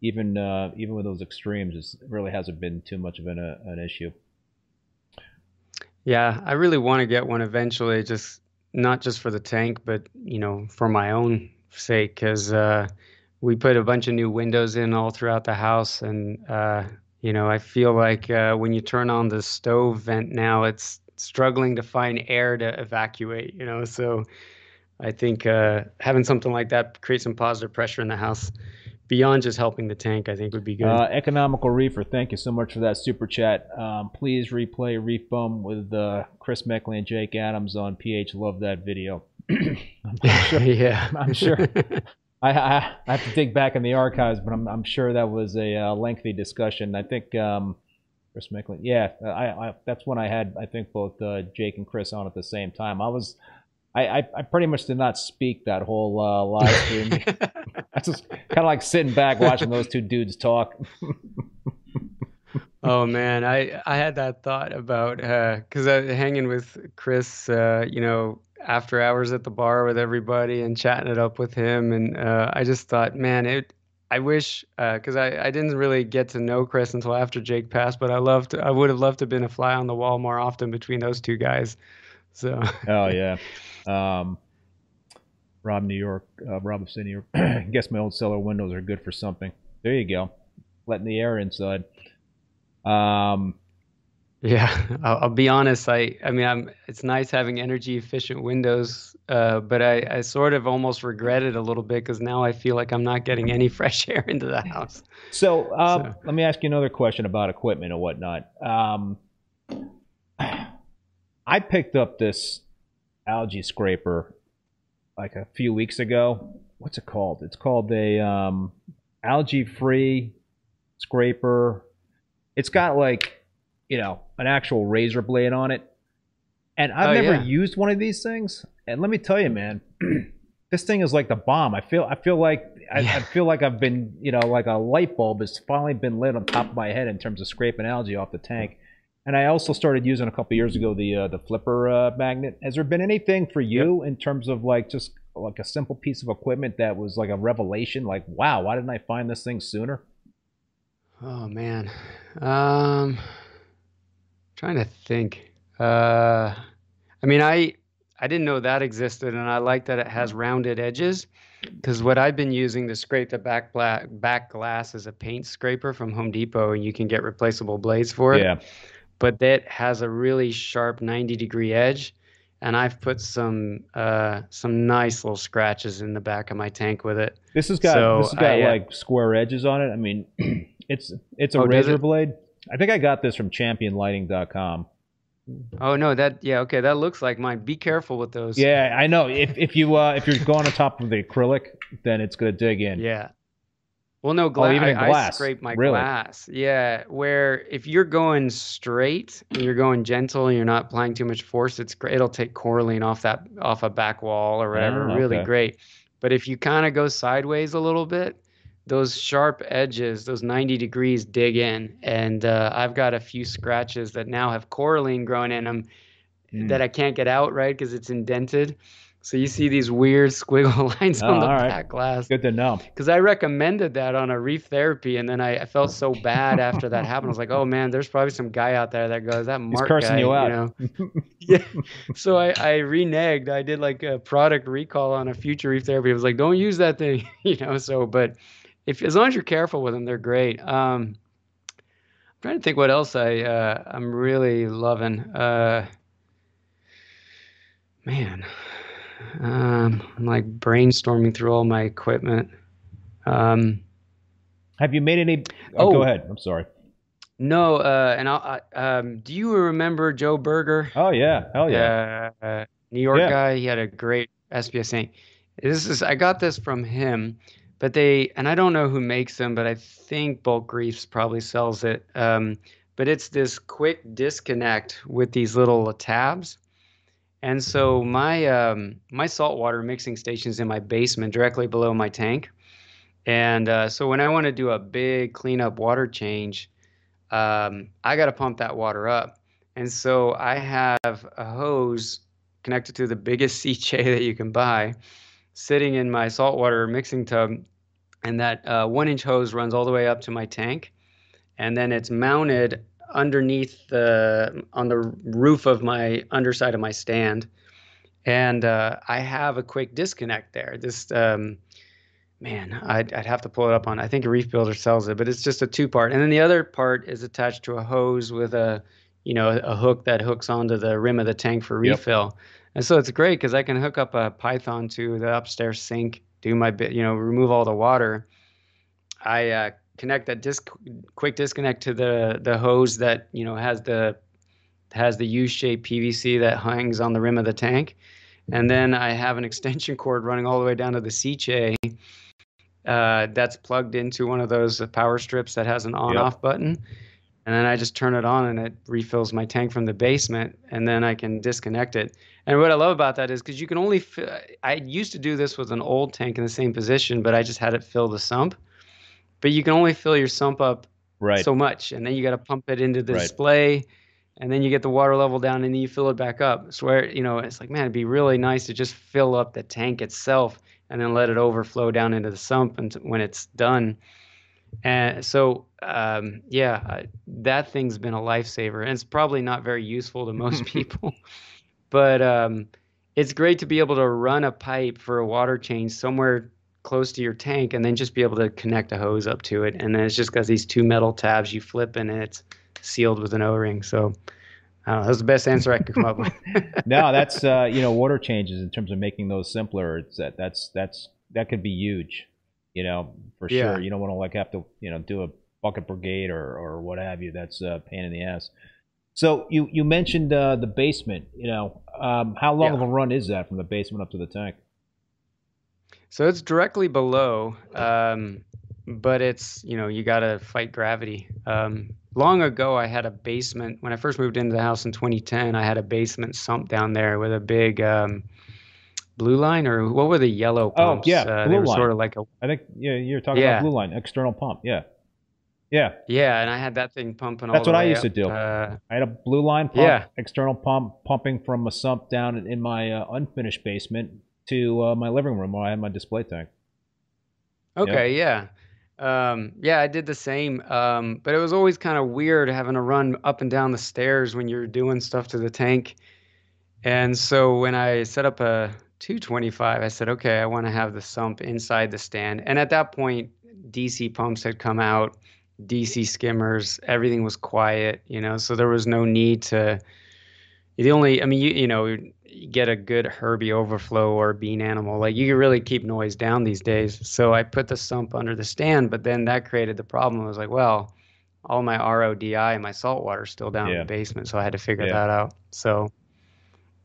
even uh, even with those extremes, it really hasn't been too much of an, uh, an issue. Yeah, I really want to get one eventually, just not just for the tank, but you know, for my own sake, because uh, we put a bunch of new windows in all throughout the house, and uh, you know, I feel like uh, when you turn on the stove vent now, it's struggling to find air to evacuate. You know, so I think uh, having something like that creates some positive pressure in the house beyond just helping the tank, I think would be good. Uh, Economical Reefer, thank you so much for that super chat. Um, please replay Reef Bum with uh, Chris Meckley and Jake Adams on PH. Love that video. [LAUGHS] I'm sure, yeah, I'm sure. [LAUGHS] I, I, I, have to dig back in the archives, but I'm, I'm sure that was a uh, lengthy discussion. I think um, Chris Meckley, yeah, I, I, that's when I had I think both uh, Jake and Chris on at the same time. I was I, I, I, pretty much did not speak that whole uh, live stream. [LAUGHS] [LAUGHS] I just kind of like sitting back watching those two dudes talk. [LAUGHS] oh man, I I had that thought about because uh, hanging with Chris, uh, you know, after hours at the bar with everybody and chatting it up with him, and uh, I just thought, man, it. I wish because uh, I, I didn't really get to know Chris until after Jake passed, but I loved I would have loved to have been a fly on the wall more often between those two guys. So. Oh yeah. [LAUGHS] Um, Rob New York, uh, Rob of. [CLEARS THROAT] I guess my old cellar windows are good for something. There you go, letting the air inside. Um, yeah, [LAUGHS] I'll, I'll, be honest. I, I mean, I'm. It's nice having energy efficient windows, uh, but I, I sort of almost regret it a little bit because now I feel like I'm not getting any [LAUGHS] fresh air into the house. So, um, so. let me ask you another question about equipment and whatnot. Um, I picked up this algae scraper like a few weeks ago. What's it called? It's called a um, algae free scraper. It's got like, you know, an actual razor blade on it. And I've oh, never yeah. used one of these things. And let me tell you, man, [CLEARS THROAT] this thing is like the bomb. I feel I feel like I, yeah. I, feel like I've been, you know, like a light bulb has finally been lit on top of my head in terms of scraping algae off the tank. And I also started using a couple years ago the uh, the flipper uh, magnet. Has there been anything for you yep. in terms of like just like a simple piece of equipment that was like a revelation? Like, wow, why didn't I find this thing sooner? Oh man, um, trying to think. Uh, I mean, I I didn't know that existed, and I like that it has rounded edges. Because what I've been using to scrape the back black, back glass is a paint scraper from Home Depot, and you can get replaceable blades for it. Yeah. But that has a really sharp 90 degree edge, and I've put some uh, some nice little scratches in the back of my tank with it. This has got so this has got I, uh, like square edges on it. I mean, [CLEARS THROAT] it's it's a oh, razor blade. I think I got this from ChampionLighting.com. Oh no, that yeah, okay, that looks like mine. Be careful with those. Yeah, I know. If if you uh if you're going on top of the acrylic, then it's gonna dig in. Yeah. Well, no, gla- oh, even I, glass. I scrape my really? glass. Yeah, where if you're going straight and you're going gentle and you're not applying too much force, it's great. It'll take coralline off that off a back wall or whatever. Oh, okay. Really great. But if you kind of go sideways a little bit, those sharp edges, those 90 degrees dig in. And uh, I've got a few scratches that now have coralline growing in them mm. that I can't get out, right? Because it's indented. So you see these weird [LAUGHS] squiggle lines oh, on the back glass. Good to know. Because I recommended that on a reef therapy, and then I, I felt so bad after that happened. I was like, oh man, there's probably some guy out there that goes, that Mark He's cursing guy, you out. You know? [LAUGHS] yeah. So I, I reneged. I did like a product recall on a future reef therapy. I was like, don't use that thing, [LAUGHS] you know. So, but if as long as you're careful with them, they're great. Um, I'm trying to think what else I uh, I'm really loving. Uh, man, um, I'm like brainstorming through all my equipment. Um, Have you made any? Oh, oh, go ahead. I'm sorry. No, uh, and I'll, I, um, do you remember Joe Berger? Oh yeah, hell yeah, uh, New York yeah. guy. He had a great SPS tank. This is I got this from him but they and I don't know who makes them, but I think Bulk Reefs probably sells it. Um, but it's this quick disconnect with these little tabs. And so my um, my saltwater mixing station is in my basement, directly below my tank. And uh, so when I want to do a big cleanup water change, um, I got to pump that water up. And so I have a hose connected to the biggest [LAUGHS] Sicce that you can buy, sitting in my saltwater mixing tub and that uh, one inch hose runs all the way up to my tank and then it's mounted underneath the on the roof of my underside of my stand and uh, i have a quick disconnect there this um, man I'd, I'd have to pull it up on i think a reef builder sells it but it's just a two part and then the other part is attached to a hose with a you know a hook that hooks onto the rim of the tank for refill yep. and so it's great because i can hook up a python to the upstairs sink do my bit, you know, remove all the water. I uh, connect that disc, quick disconnect to the the hose that you know has the has the U-shaped PVC that hangs on the rim of the tank, and then I have an extension cord running all the way down to the Sicce. Uh, that's plugged into one of those power strips that has an on-off yep. button, and then I just turn it on and it refills my tank from the basement, and then I can disconnect it. And what I love about that is because you can only, I used to do this with an old tank in the same position, but I just had it fill the sump. But you can only fill your sump up right. so much, and then you got to pump it into the right. display, and then you get the water level down, and then you fill it back up. So where you know it's like, man, it'd be really nice to just fill up the tank itself, and then let it overflow down into the sump, and when it's done. And so, um, yeah, that thing's been a lifesaver, and it's probably not very useful to most [LAUGHS] people but um, it's great to be able to run a pipe for a water change somewhere close to your tank and then just be able to connect a hose up to it and then it's just got these two metal tabs you flip and it's sealed with an o-ring so I don't know, that's the best answer I could come up with. [LAUGHS] no, that's uh, you know water changes in terms of making those simpler. It's that that's that's that could be huge, you know, for yeah. sure. You don't want to like have to you know do a bucket brigade or or what have you. That's a pain in the ass. So you you mentioned uh, the basement. You know, um, how long yeah. of a run is that from the basement up to the tank? So it's directly below, um, but it's you know you got to fight gravity. Um, long ago, I had a basement when I first moved into the house in 2010. I had a basement sump down there with a big um, Blue Line or what were the yellow pumps? Oh, yeah, uh, Blue they were Line. sort of like a I think yeah, you're talking Yeah. about Blue Line external pump. Yeah, yeah. yeah, and I had that thing pumping all That's what I used to do. Uh, I had a Blue Line pump, Yeah. external pump, pumping from a sump down in- in my uh, unfinished basement to uh, my living room where I had my display tank. Okay, yeah. Um, yeah, I did the same. Um, but it was always kind of weird having to run up and down the stairs when you're doing stuff to the tank. And so when I set up a 225, I said, okay, I want to have the sump inside the stand. And at that point, DC pumps had come out, DC skimmers, everything was quiet, you know, so there was no need to. The only, I mean, you you know, you get a good Herbie overflow or bean animal. Like you can really keep noise down these days. So I put the sump under the stand, but then that created the problem. I was like, well, all my RODI and my salt water is still down in the basement, so I had to figure Yeah. that out. So,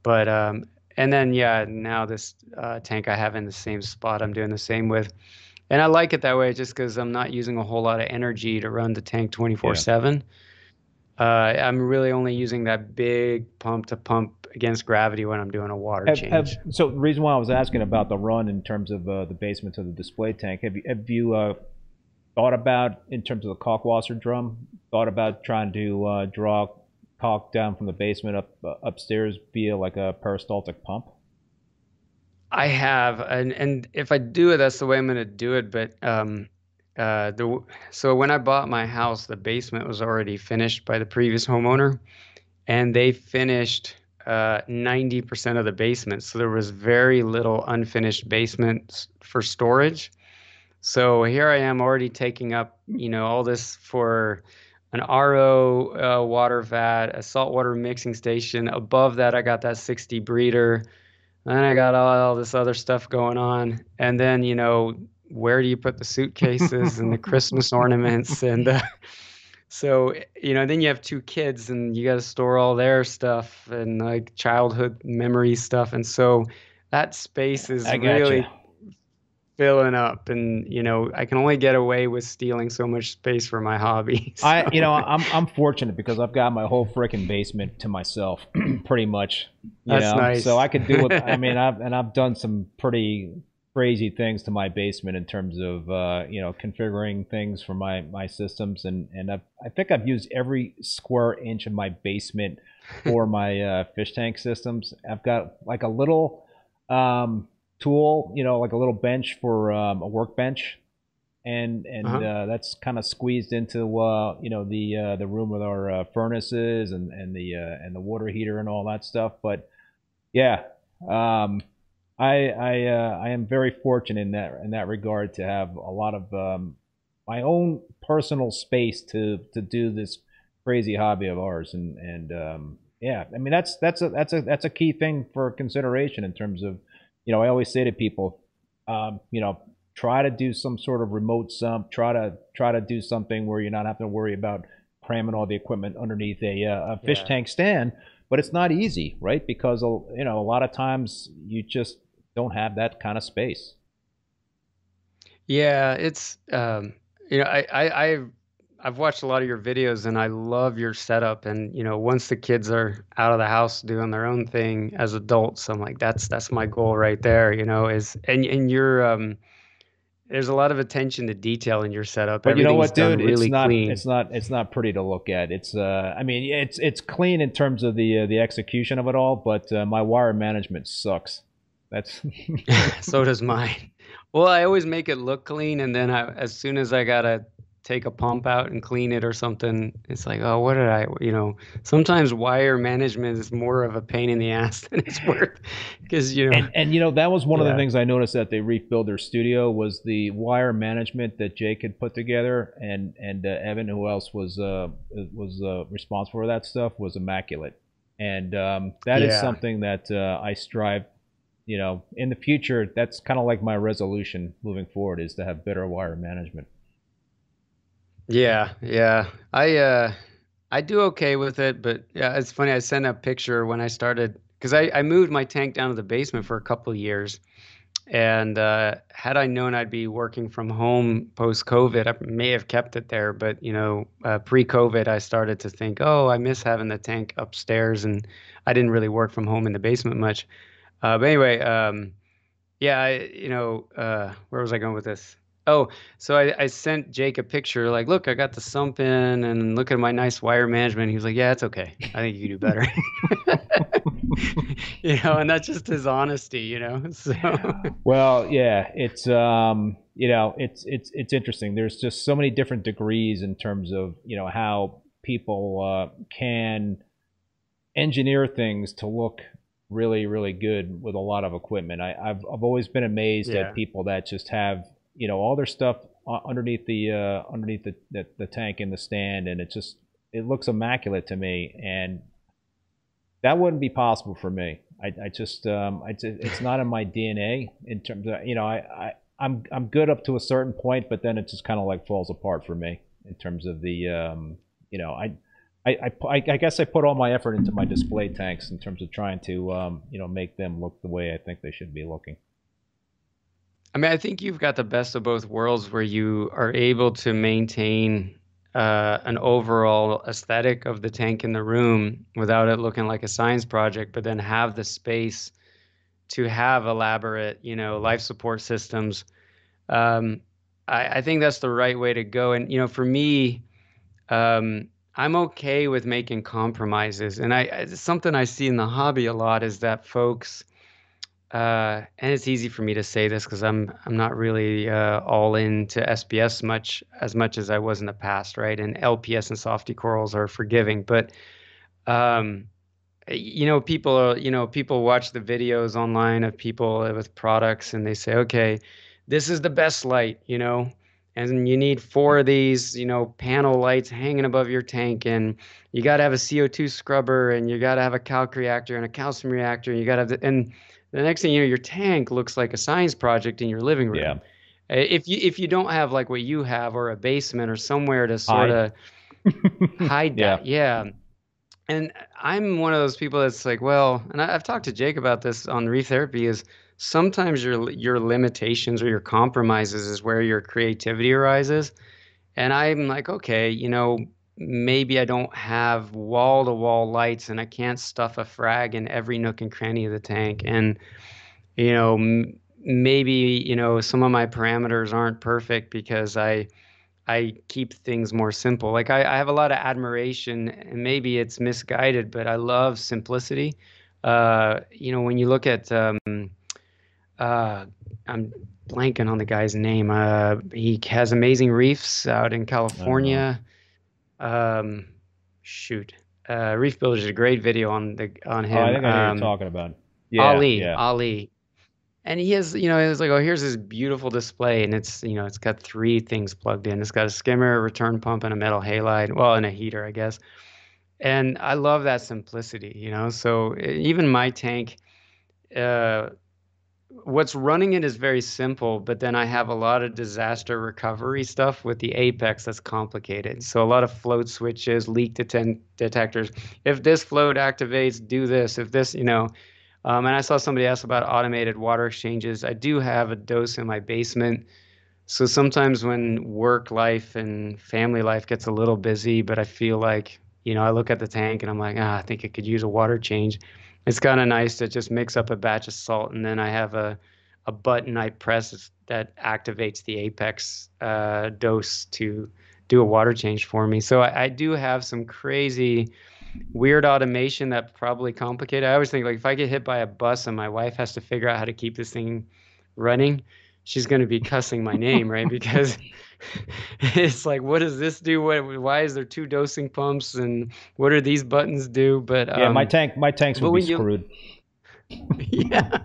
but um, and then yeah, now this uh, tank I have in the same spot, I'm doing the same with, and I like it that way just because I'm not using a whole lot of energy to run the tank 24 seven. Uh, I'm really only using that big pump to pump against gravity when I'm doing a water Have, change. have, so the reason why I was asking about the run in terms of uh, the basement to the display tank, have you have you uh, thought about in terms of the Kalkwasser drum? Thought about trying to uh, draw calc down from the basement up uh, upstairs via like a peristaltic pump? I have, and and if I do it, that's the way I'm going to do it. But um, uh, the so when I bought my house, the basement was already finished by the previous homeowner, and they finished uh, 90% of the basement. So there was very little unfinished basement for storage. So here I am already taking up, you know, all this for an RO uh, water vat, a saltwater mixing station. Above that, I got that 60 breeder. Then I got all, all this other stuff going on. And then, you know, where do you put the suitcases and the Christmas ornaments? [LAUGHS] And uh, so, you know, then you have two kids and you got to store all their stuff and like childhood memory stuff. And so that space is really gotcha. filling up. And, you know, I can only get away with stealing so much space for my hobbies. [LAUGHS] I, you know, I'm I'm fortunate because I've got my whole freaking basement to myself, [CLEARS THROAT] pretty much. You That's know? nice. So I could do it. I mean, [LAUGHS] I've and I've done some pretty crazy things to my basement in terms of uh, you know configuring things for my my systems, and and I've, I think I've used every square inch of my basement [LAUGHS] for my uh, fish tank systems. I've got like a little um, tool, you know, like a little bench for um, a workbench and and Uh-huh. uh, that's kind of squeezed into uh, you know the uh, the room with our uh, furnaces and and the uh, and the water heater and all that stuff. But yeah, um, I I uh, I am very fortunate in that in that regard to have a lot of um, my own personal space to to do this crazy hobby of ours. And and um, yeah, I mean that's that's a that's a that's a key thing for consideration in terms of you know I always say to people um, you know try to do some sort of remote sump try to try to do something where you're not having to worry about cramming all the equipment underneath a, uh, a fish Yeah. tank stand. But it's not easy right? Because uh, you know a lot of times you just don't have that kind of space Yeah, it's um, you know, I, I I've I've watched a lot of your videos and I love your setup and you know, once the kids are out of the house doing their own thing as adults, I'm like that's that's my goal right there, you know, is and and you're um there's a lot of attention to detail in your setup. But you know what, dude? really it's not. clean. It's not. It's not pretty to look at. It's. Uh. I mean, it's it's clean in terms of the uh, the execution of it all, but uh, my wire management sucks. That's. [LAUGHS] so does mine. Well, I always make it look clean, and then I, as soon as I gotta take a pump out and clean it or something, it's like, oh, what did I, you know? Sometimes wire management is more of a pain in the ass than it's [LAUGHS] worth, because you know, and, and you know that was one of the things I noticed that they Reef their studio was the wire management that Jake had put together, and and uh, Evan, who else was uh was uh, responsible for that stuff, was immaculate, and um, that is Yeah. something that uh, I strive. You know, in the future, that's kind of like my resolution moving forward is to have better wire management. Yeah, yeah. I uh I do okay with it, but yeah, it's funny. I sent a picture when I started because I, I moved my tank down to the basement for a couple years. And uh, had I known I'd be working from home post COVID, I may have kept it there. But you know, uh, pre COVID, I started to think, oh, I miss having the tank upstairs, and I didn't really work from home in the basement much. Uh, but anyway, um, yeah, I, you know, uh, where was I going with this? Oh, so I, I sent Jake a picture, like, look, I got the sump in, and look at my nice wire management. He was like, yeah, it's okay. I think you can do better. [LAUGHS] [LAUGHS] you know, and that's just his honesty, you know. [LAUGHS] So Well, yeah, it's um, you know, it's it's it's interesting. There's just so many different degrees in terms of you know how people uh, can engineer things to look really really good with a lot of equipment. I, I've I've always been amazed Yeah. at people that just have you know all their stuff underneath the uh, underneath the, the the tank in the stand, and it just it looks immaculate to me, and that wouldn't be possible for me. I, I just um, I, it's not in my DNA in terms of you know I, I I'm I'm good up to a certain point, but then it just kind of like falls apart for me in terms of the um, you know I. I, I, I guess I put all my effort into my display tanks in terms of trying to um, you know make them look the way I think they should be looking. I mean, I think you've got the best of both worlds where you are able to maintain uh, an overall aesthetic of the tank in the room without it looking like a science project, but then have the space to have elaborate, you know, life support systems. Um, I, I think that's the right way to go. And, you know, for me, um, I'm okay with making compromises. And I, something I see in the hobby a lot is that folks, uh, and it's easy for me to say this because I'm I'm not really uh, all into SPS much as much as I was in the past, right? And LPS and softy corals are forgiving, but um, you know, people are, you know, people watch the videos online of people with products and they say, okay, this is the best light, you know, and you need four of these, you know, panel lights hanging above your tank, and you got to have a CO2 scrubber, and you got to have a calc reactor and a calcium reactor, and you got to have, the, and the next thing you know, your tank looks like a science project in your living room. Yeah. If you if you don't have like what you have or a basement or somewhere to sort of [LAUGHS] hide Yeah. that, yeah. And I'm one of those people that's like, well, and I, I've talked to Jake about this on Reef Therapy. Is sometimes your your limitations or your compromises is where your creativity arises. And I'm like, okay, you know, maybe I don't have wall to wall lights and I can't stuff a frag in every nook and cranny of the tank. And, you know, m- maybe, you know, some of my parameters aren't perfect because I, I keep things more simple. Like I, I have a lot of admiration and maybe it's misguided, but I love simplicity. Uh, you know, when you look at, um, uh, I'm blanking on the guy's name. Uh, he has amazing reefs out in California. Um, shoot, uh, Reef Builders did a great video on the on him. Oh. I think I know what Um, you're talking about. Yeah, Ali, yeah. Ali, and he has, you know, it's like, oh, here's this beautiful display, and it's, you know, it's got three things plugged in. It's got a skimmer, a return pump, and a metal halide. Well, and a heater, I guess. And I love that simplicity, you know. So even my tank, uh, what's running it is very simple, but then I have a lot of disaster recovery stuff with the Apex that's complicated. So a lot of float switches, leak deten- detectors. If this float activates, do this. If this, you know. Um, and I saw somebody ask about automated water exchanges. I do have a DOS in my basement. So sometimes when work life and family life gets a little busy, but I feel like, you know, I look at the tank and I'm like, ah, I think it could use a water change. It's kind of nice to just mix up a batch of salt and then I have a, a button I press that activates the Apex uh, DOS to do a water change for me. So I, I do have some crazy weird automation that probably complicated. I always think like if I get hit by a bus and my wife has to figure out how to keep this thing running, she's going to be cussing my name, right? [LAUGHS] Because [LAUGHS] it's like, what does this do? What, why is there two dosing pumps and what do these buttons do? But Yeah, my um, tank, my tanks would be screwed. [LAUGHS] yeah,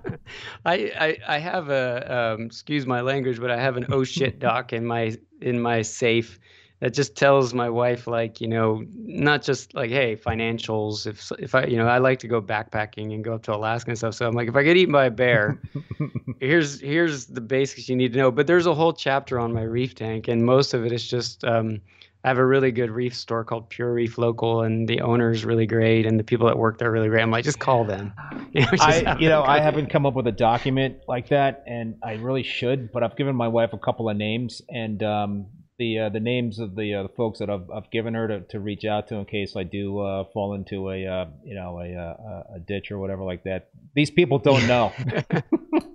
I, I I have a um, excuse my language, but I have an oh shit doc in my in my safe that just tells my wife like you know not just like hey financials if if I you know I like to go backpacking and go up to Alaska and stuff. So I'm like if I get eaten by a bear, [LAUGHS] here's here's the basics you need to know. But there's a whole chapter on my reef tank, and most of it is just um, I have a really good reef store called Pure Reef Local, and the owner's really great, and the people that work there are really great. I'm like, just call them. [LAUGHS] You know, I, you know I haven't come up with a document like that, and I really should. But I've given my wife a couple of names, and um, the uh, the names of the uh, the folks that I've, I've given her to, to reach out to in case I do uh, fall into a uh, you know a, uh, a a ditch or whatever like that. These people don't know. [LAUGHS]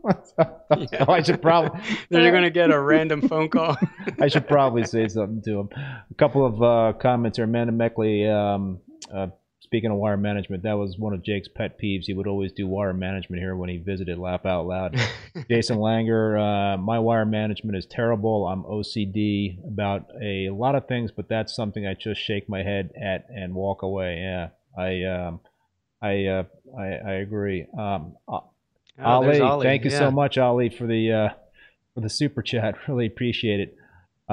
[LAUGHS] oh, I should probably. [LAUGHS] then you're gonna get a random phone call. I should probably say something to them. A couple of uh, comments here. Amanda Meckley, um, uh, speaking of wire management, that was one of Jake's pet peeves. He would always do wire management here when he visited. Laugh out loud. [LAUGHS] Jason Langer, uh, my wire management is terrible. I'm OCD about a lot of things, but that's something I just shake my head at and walk away. Yeah, I, um, I, uh, I, I agree. Um, uh, Oh, Ali, Ali, thank you yeah. so much, Ali, for the uh, for the super chat. [LAUGHS] Really appreciate it.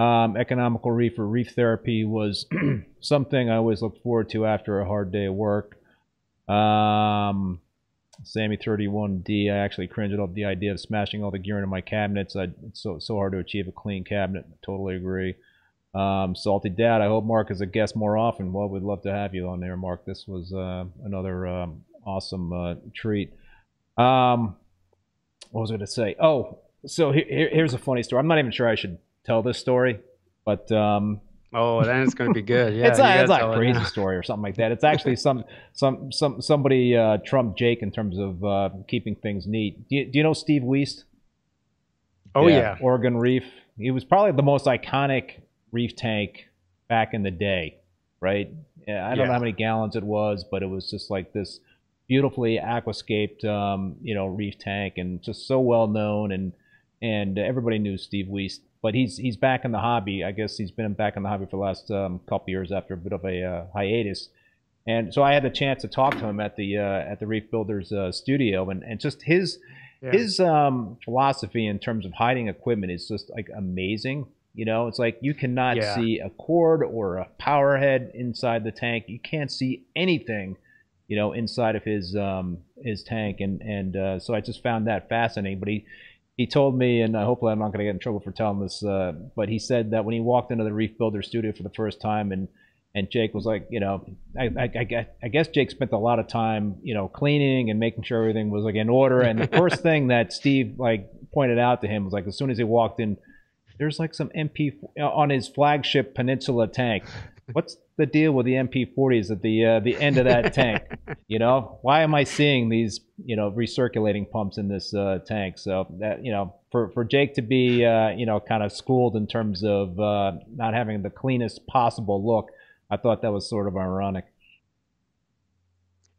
Um, economical reefer reef therapy was [CLEARS THROAT] something I always look forward to after a hard day of work. Um, Sammy thirty one D. I actually cringed at the idea of smashing all the gear into my cabinets. I, it's so so hard to achieve a clean cabinet. Totally agree. Um, Salty Dad. I hope Mark is a guest more often. Well, we'd love to have you on there, Mark. This was uh, another um, awesome uh, treat. Um, what was I going to say? Oh, so here- here's a funny story. I'm not even sure I should tell this story, but um, Oh, then it's gonna be good. [LAUGHS] Yeah, it's you not, it's not a tell it crazy story or something like that. It's actually some some some somebody uh, trumped Jake in terms of uh, keeping things neat. Do you, do you know Steve Weast? Oh yeah. Oregon Reef. He was probably the most iconic reef tank back in the day, right? Yeah, I don't know how many gallons it was, but it was just like this beautifully aquascaped, um, you know, reef tank, and just so well known, and and everybody knew Steve Weast. But he's he's back in the hobby. I guess he's been back in the hobby for the last um, couple years after a bit of a uh, hiatus. And so I had the chance to talk to him at the uh, at the Reef Builders uh, studio, and, and just his Yeah. his um, philosophy in terms of hiding equipment is just like amazing. You know, it's like you cannot Yeah. see a cord or a power head inside the tank. You can't see anything, you know, inside of his um, his tank, and and uh, so I just found that fascinating. But he he told me, and uh, hopefully I'm not going to get in trouble for telling this, uh, but he said that when he walked into the Reef Builder studio for the first time, and and Jake was like, you know, I, I, I, guess, I guess Jake spent a lot of time, you know, cleaning and making sure everything was like in order. And the first [LAUGHS] thing that Steve like pointed out to him was like, as soon as he walked in, there's like some MP on his flagship Peninsula tank. What's the deal with the MP40s at the uh, the end of that [LAUGHS] tank? You know, why am I seeing these you know recirculating pumps in this uh, tank? So that you know, for for Jake to be uh, you know kind of schooled in terms of uh, not having the cleanest possible look, I thought that was sort of ironic.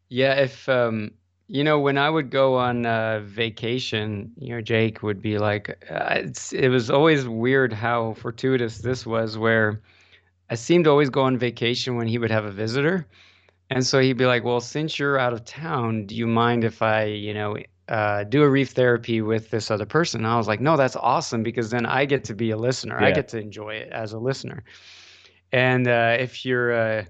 Yeah, if um, you know, when I would go on uh, vacation, you know, Jake would be like, uh, it's, it was always weird how fortuitous this was, where I seemed to always go on vacation when he would have a visitor. And so he'd be like, well, since you're out of town, do you mind if I, you know, uh, do a reef therapy with this other person? And I was like, no, that's awesome because then I get to be a listener. I get to enjoy it as a listener. And uh, if you're, uh,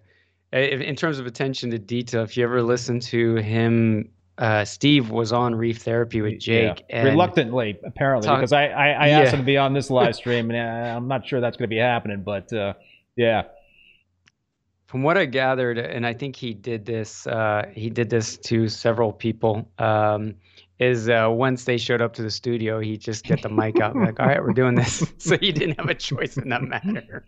if, in terms of attention to detail, if you ever listen to him, uh, Steve was on Reef Therapy with Jake. Yeah. And Reluctantly, apparently, Talk- because I, I, I asked Yeah. him to be on this live [LAUGHS] stream, and uh, I'm not sure that's going to be happening. But uh, yeah, From what I gathered, and I think he did this, uh, he did this to several people. Um, is uh, once they showed up to the studio, he just get the mic out, and like, "All right, we're doing this." [LAUGHS] so he didn't have a choice in that [LAUGHS] matter.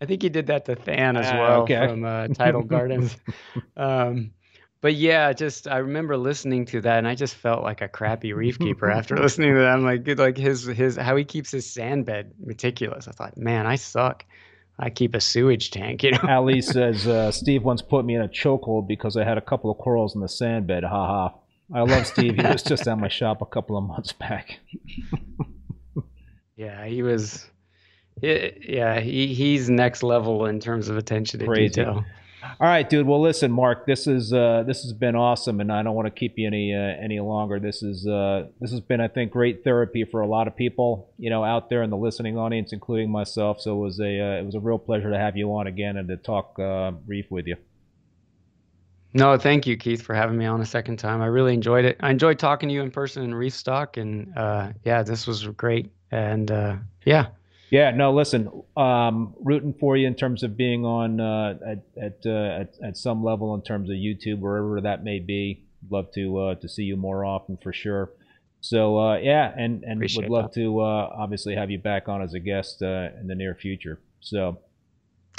I think he did that to Than as Ah, well okay. from uh, Tidal [LAUGHS] Gardens. Um, but yeah, just I remember listening to that, and I just felt like a crappy reef keeper after listening to that. I'm like, good, like his his how he keeps his sand bed meticulous. I thought, man, I suck. I keep a sewage tank, you know. Ali [LAUGHS] says uh, Steve once put me in a chokehold because I had a couple of corals in the sand bed. Ha ha. I love Steve. He was just at my shop a couple of months back. [LAUGHS] Yeah, he was. Yeah, yeah, he he's next level in terms of attention to Crazy. detail. All right, dude. Well, listen, Mark. This is uh, this has been awesome, and I don't want to keep you any uh, any longer. This is uh, this has been, I think, great therapy for a lot of people, you know, out there in the listening audience, including myself. So it was a uh, it was a real pleasure to have you on again and to talk uh, reef with you. No, thank you, Keith, for having me on a second time. I really enjoyed it. I enjoyed talking to you in person in Reef Stock, and uh, yeah, this was great. And yeah, Yeah, no, listen, um, rooting for you in terms of being on uh, at at, uh, at at some level in terms of YouTube, wherever that may be. Love to uh, to see you more often for sure. So uh, yeah, and and Appreciate would love that. to uh, obviously have you back on as a guest uh, in the near future. So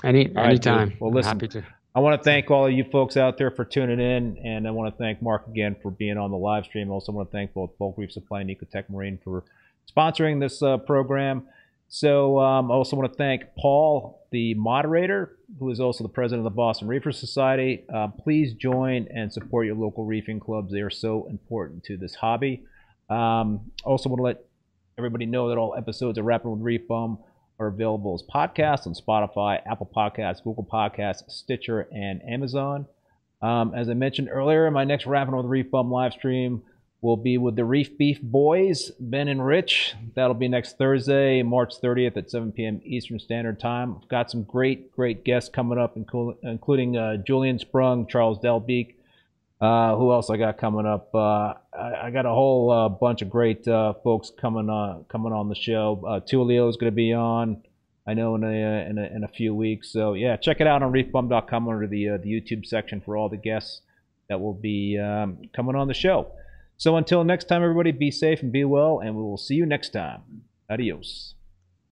any right, dude. anytime. Well, listen, happy to. I want to thank all of you folks out there for tuning in, and I want to thank Mark again for being on the live stream. I Also, want to thank both Bulk Reef Supply and Ecotech Marine for sponsoring this uh, program. So, um, I also want to thank Paul, the moderator, who is also the president of the Boston Reefer Society. Uh, please join and support your local reefing clubs. They are so important to this hobby. Um, also, want to let everybody know that all episodes of Rapping with Reef Bum are available as podcasts on Spotify, Apple Podcasts, Google Podcasts, Stitcher, and Amazon. Um, as I mentioned earlier, my next Rapping with Reef Bum live stream will be with the Reef Beef Boys, Ben and Rich. That'll be next Thursday, March 30th at 7 p.m. Eastern Standard Time. I've got some great, great guests coming up, including uh, Julian Sprung, Charles Delbeek. Uh, who else I got coming up? Uh, I, I, got a whole uh, bunch of great uh, folks coming on coming on the show. Uh, Tulio is going to be on. I know in a, in a, in a few weeks. So yeah, check it out on reefbum.com under the uh, the YouTube section for all the guests that will be um, coming on the show. So until next time, everybody, be safe and be well, and we will see you next time. Adios.